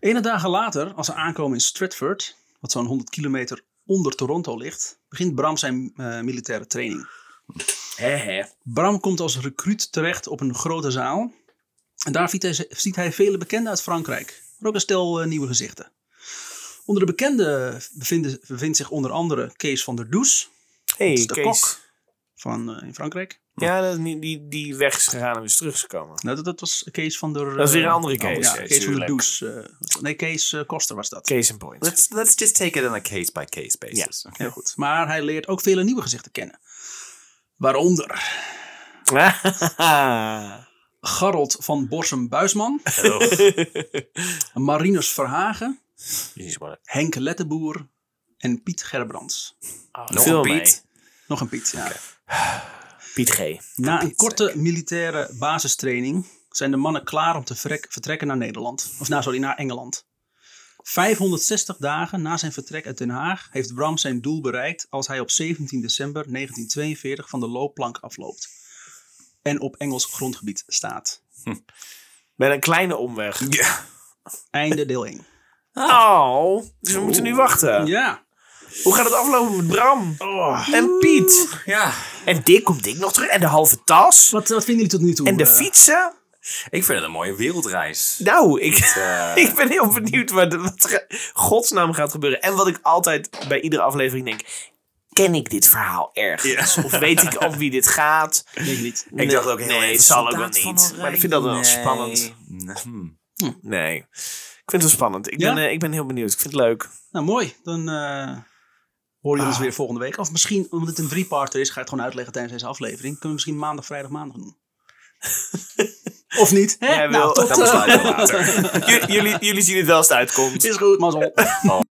Ene dagen later, als ze aankomen in Stratford, wat zo'n 100 kilometer onder Toronto ligt, begint Bram zijn eh, militaire training. Hè, hè. Bram komt als recruut terecht op een grote zaal. En daar ziet hij, ziet hij vele bekenden uit Frankrijk. Maar ook een stel eh, nieuwe gezichten. Onder de bekenden bevinden, bevindt zich onder andere Kees van der Does Hey, de Kees. kok. van, eh, in Frankrijk. Ja, dat, is niet- die, die weg is gegaan en is teruggekomen. Nou, dat, dat was Kees van der... Dat is weer een eh, andere Kees. Ja, Kees, Kees van der. Does. eh, nee, Kees Koster was dat. Case in point. Let's, let's just take it on a case-by-case basis. Heel goed. Maar hij leert ook vele nieuwe gezichten kennen. Waaronder Garold van Borsum-Buisman, Marinus Verhagen. Henk Letteboer en Piet Gerbrands. Oh, Nog veel een mee. Piet. Nog een Piet, ja. Piet G. Na een korte militaire basistraining zijn de mannen klaar om te vertrekken naar Nederland. Of nou, sorry, naar Engeland. 560 dagen na zijn vertrek uit Den Haag heeft Bram zijn doel bereikt als hij op 17 december 1942 van de loopplank afloopt. En op Engels grondgebied staat. Met een kleine omweg. Ja. Einde deel 1. Oh, dus we moeten nu wachten. Ja, Hoe gaat het aflopen met Bram? Oh. En Piet? Ja, En Dick, komt Dick nog terug? En de halve tas? Wat, wat vinden jullie tot nu toe? En de eh? fietsen? ik vind het een mooie wereldreis. Nou, ik, Eh, ik ben heel benieuwd wat, wat er godsnaam gaat gebeuren. En wat ik altijd bij iedere aflevering denk. Ken ik dit verhaal ergens? Of weet ik over wie dit gaat? Ik niet. ik dacht ook heel nee, even, zal ook wel niet. Maar ik vind dat wel Nee. spannend. Hmm. Nee. Ik vind het wel spannend. Ik, Ja? ben, eh, ik ben heel benieuwd. Ik vind het leuk. Nou, mooi. Dan eh hoor je ons Ah. weer volgende week. Of misschien, omdat het een drie-parter is, ga je het gewoon uitleggen tijdens deze aflevering. Kunnen we misschien maandag, vrijdag, maandag doen. of niet? Hè? Jij nou, wil- tot Dat eh, besluiten we later. J- jullie, jullie zien het wel als het uitkomt. Is goed, mazzel.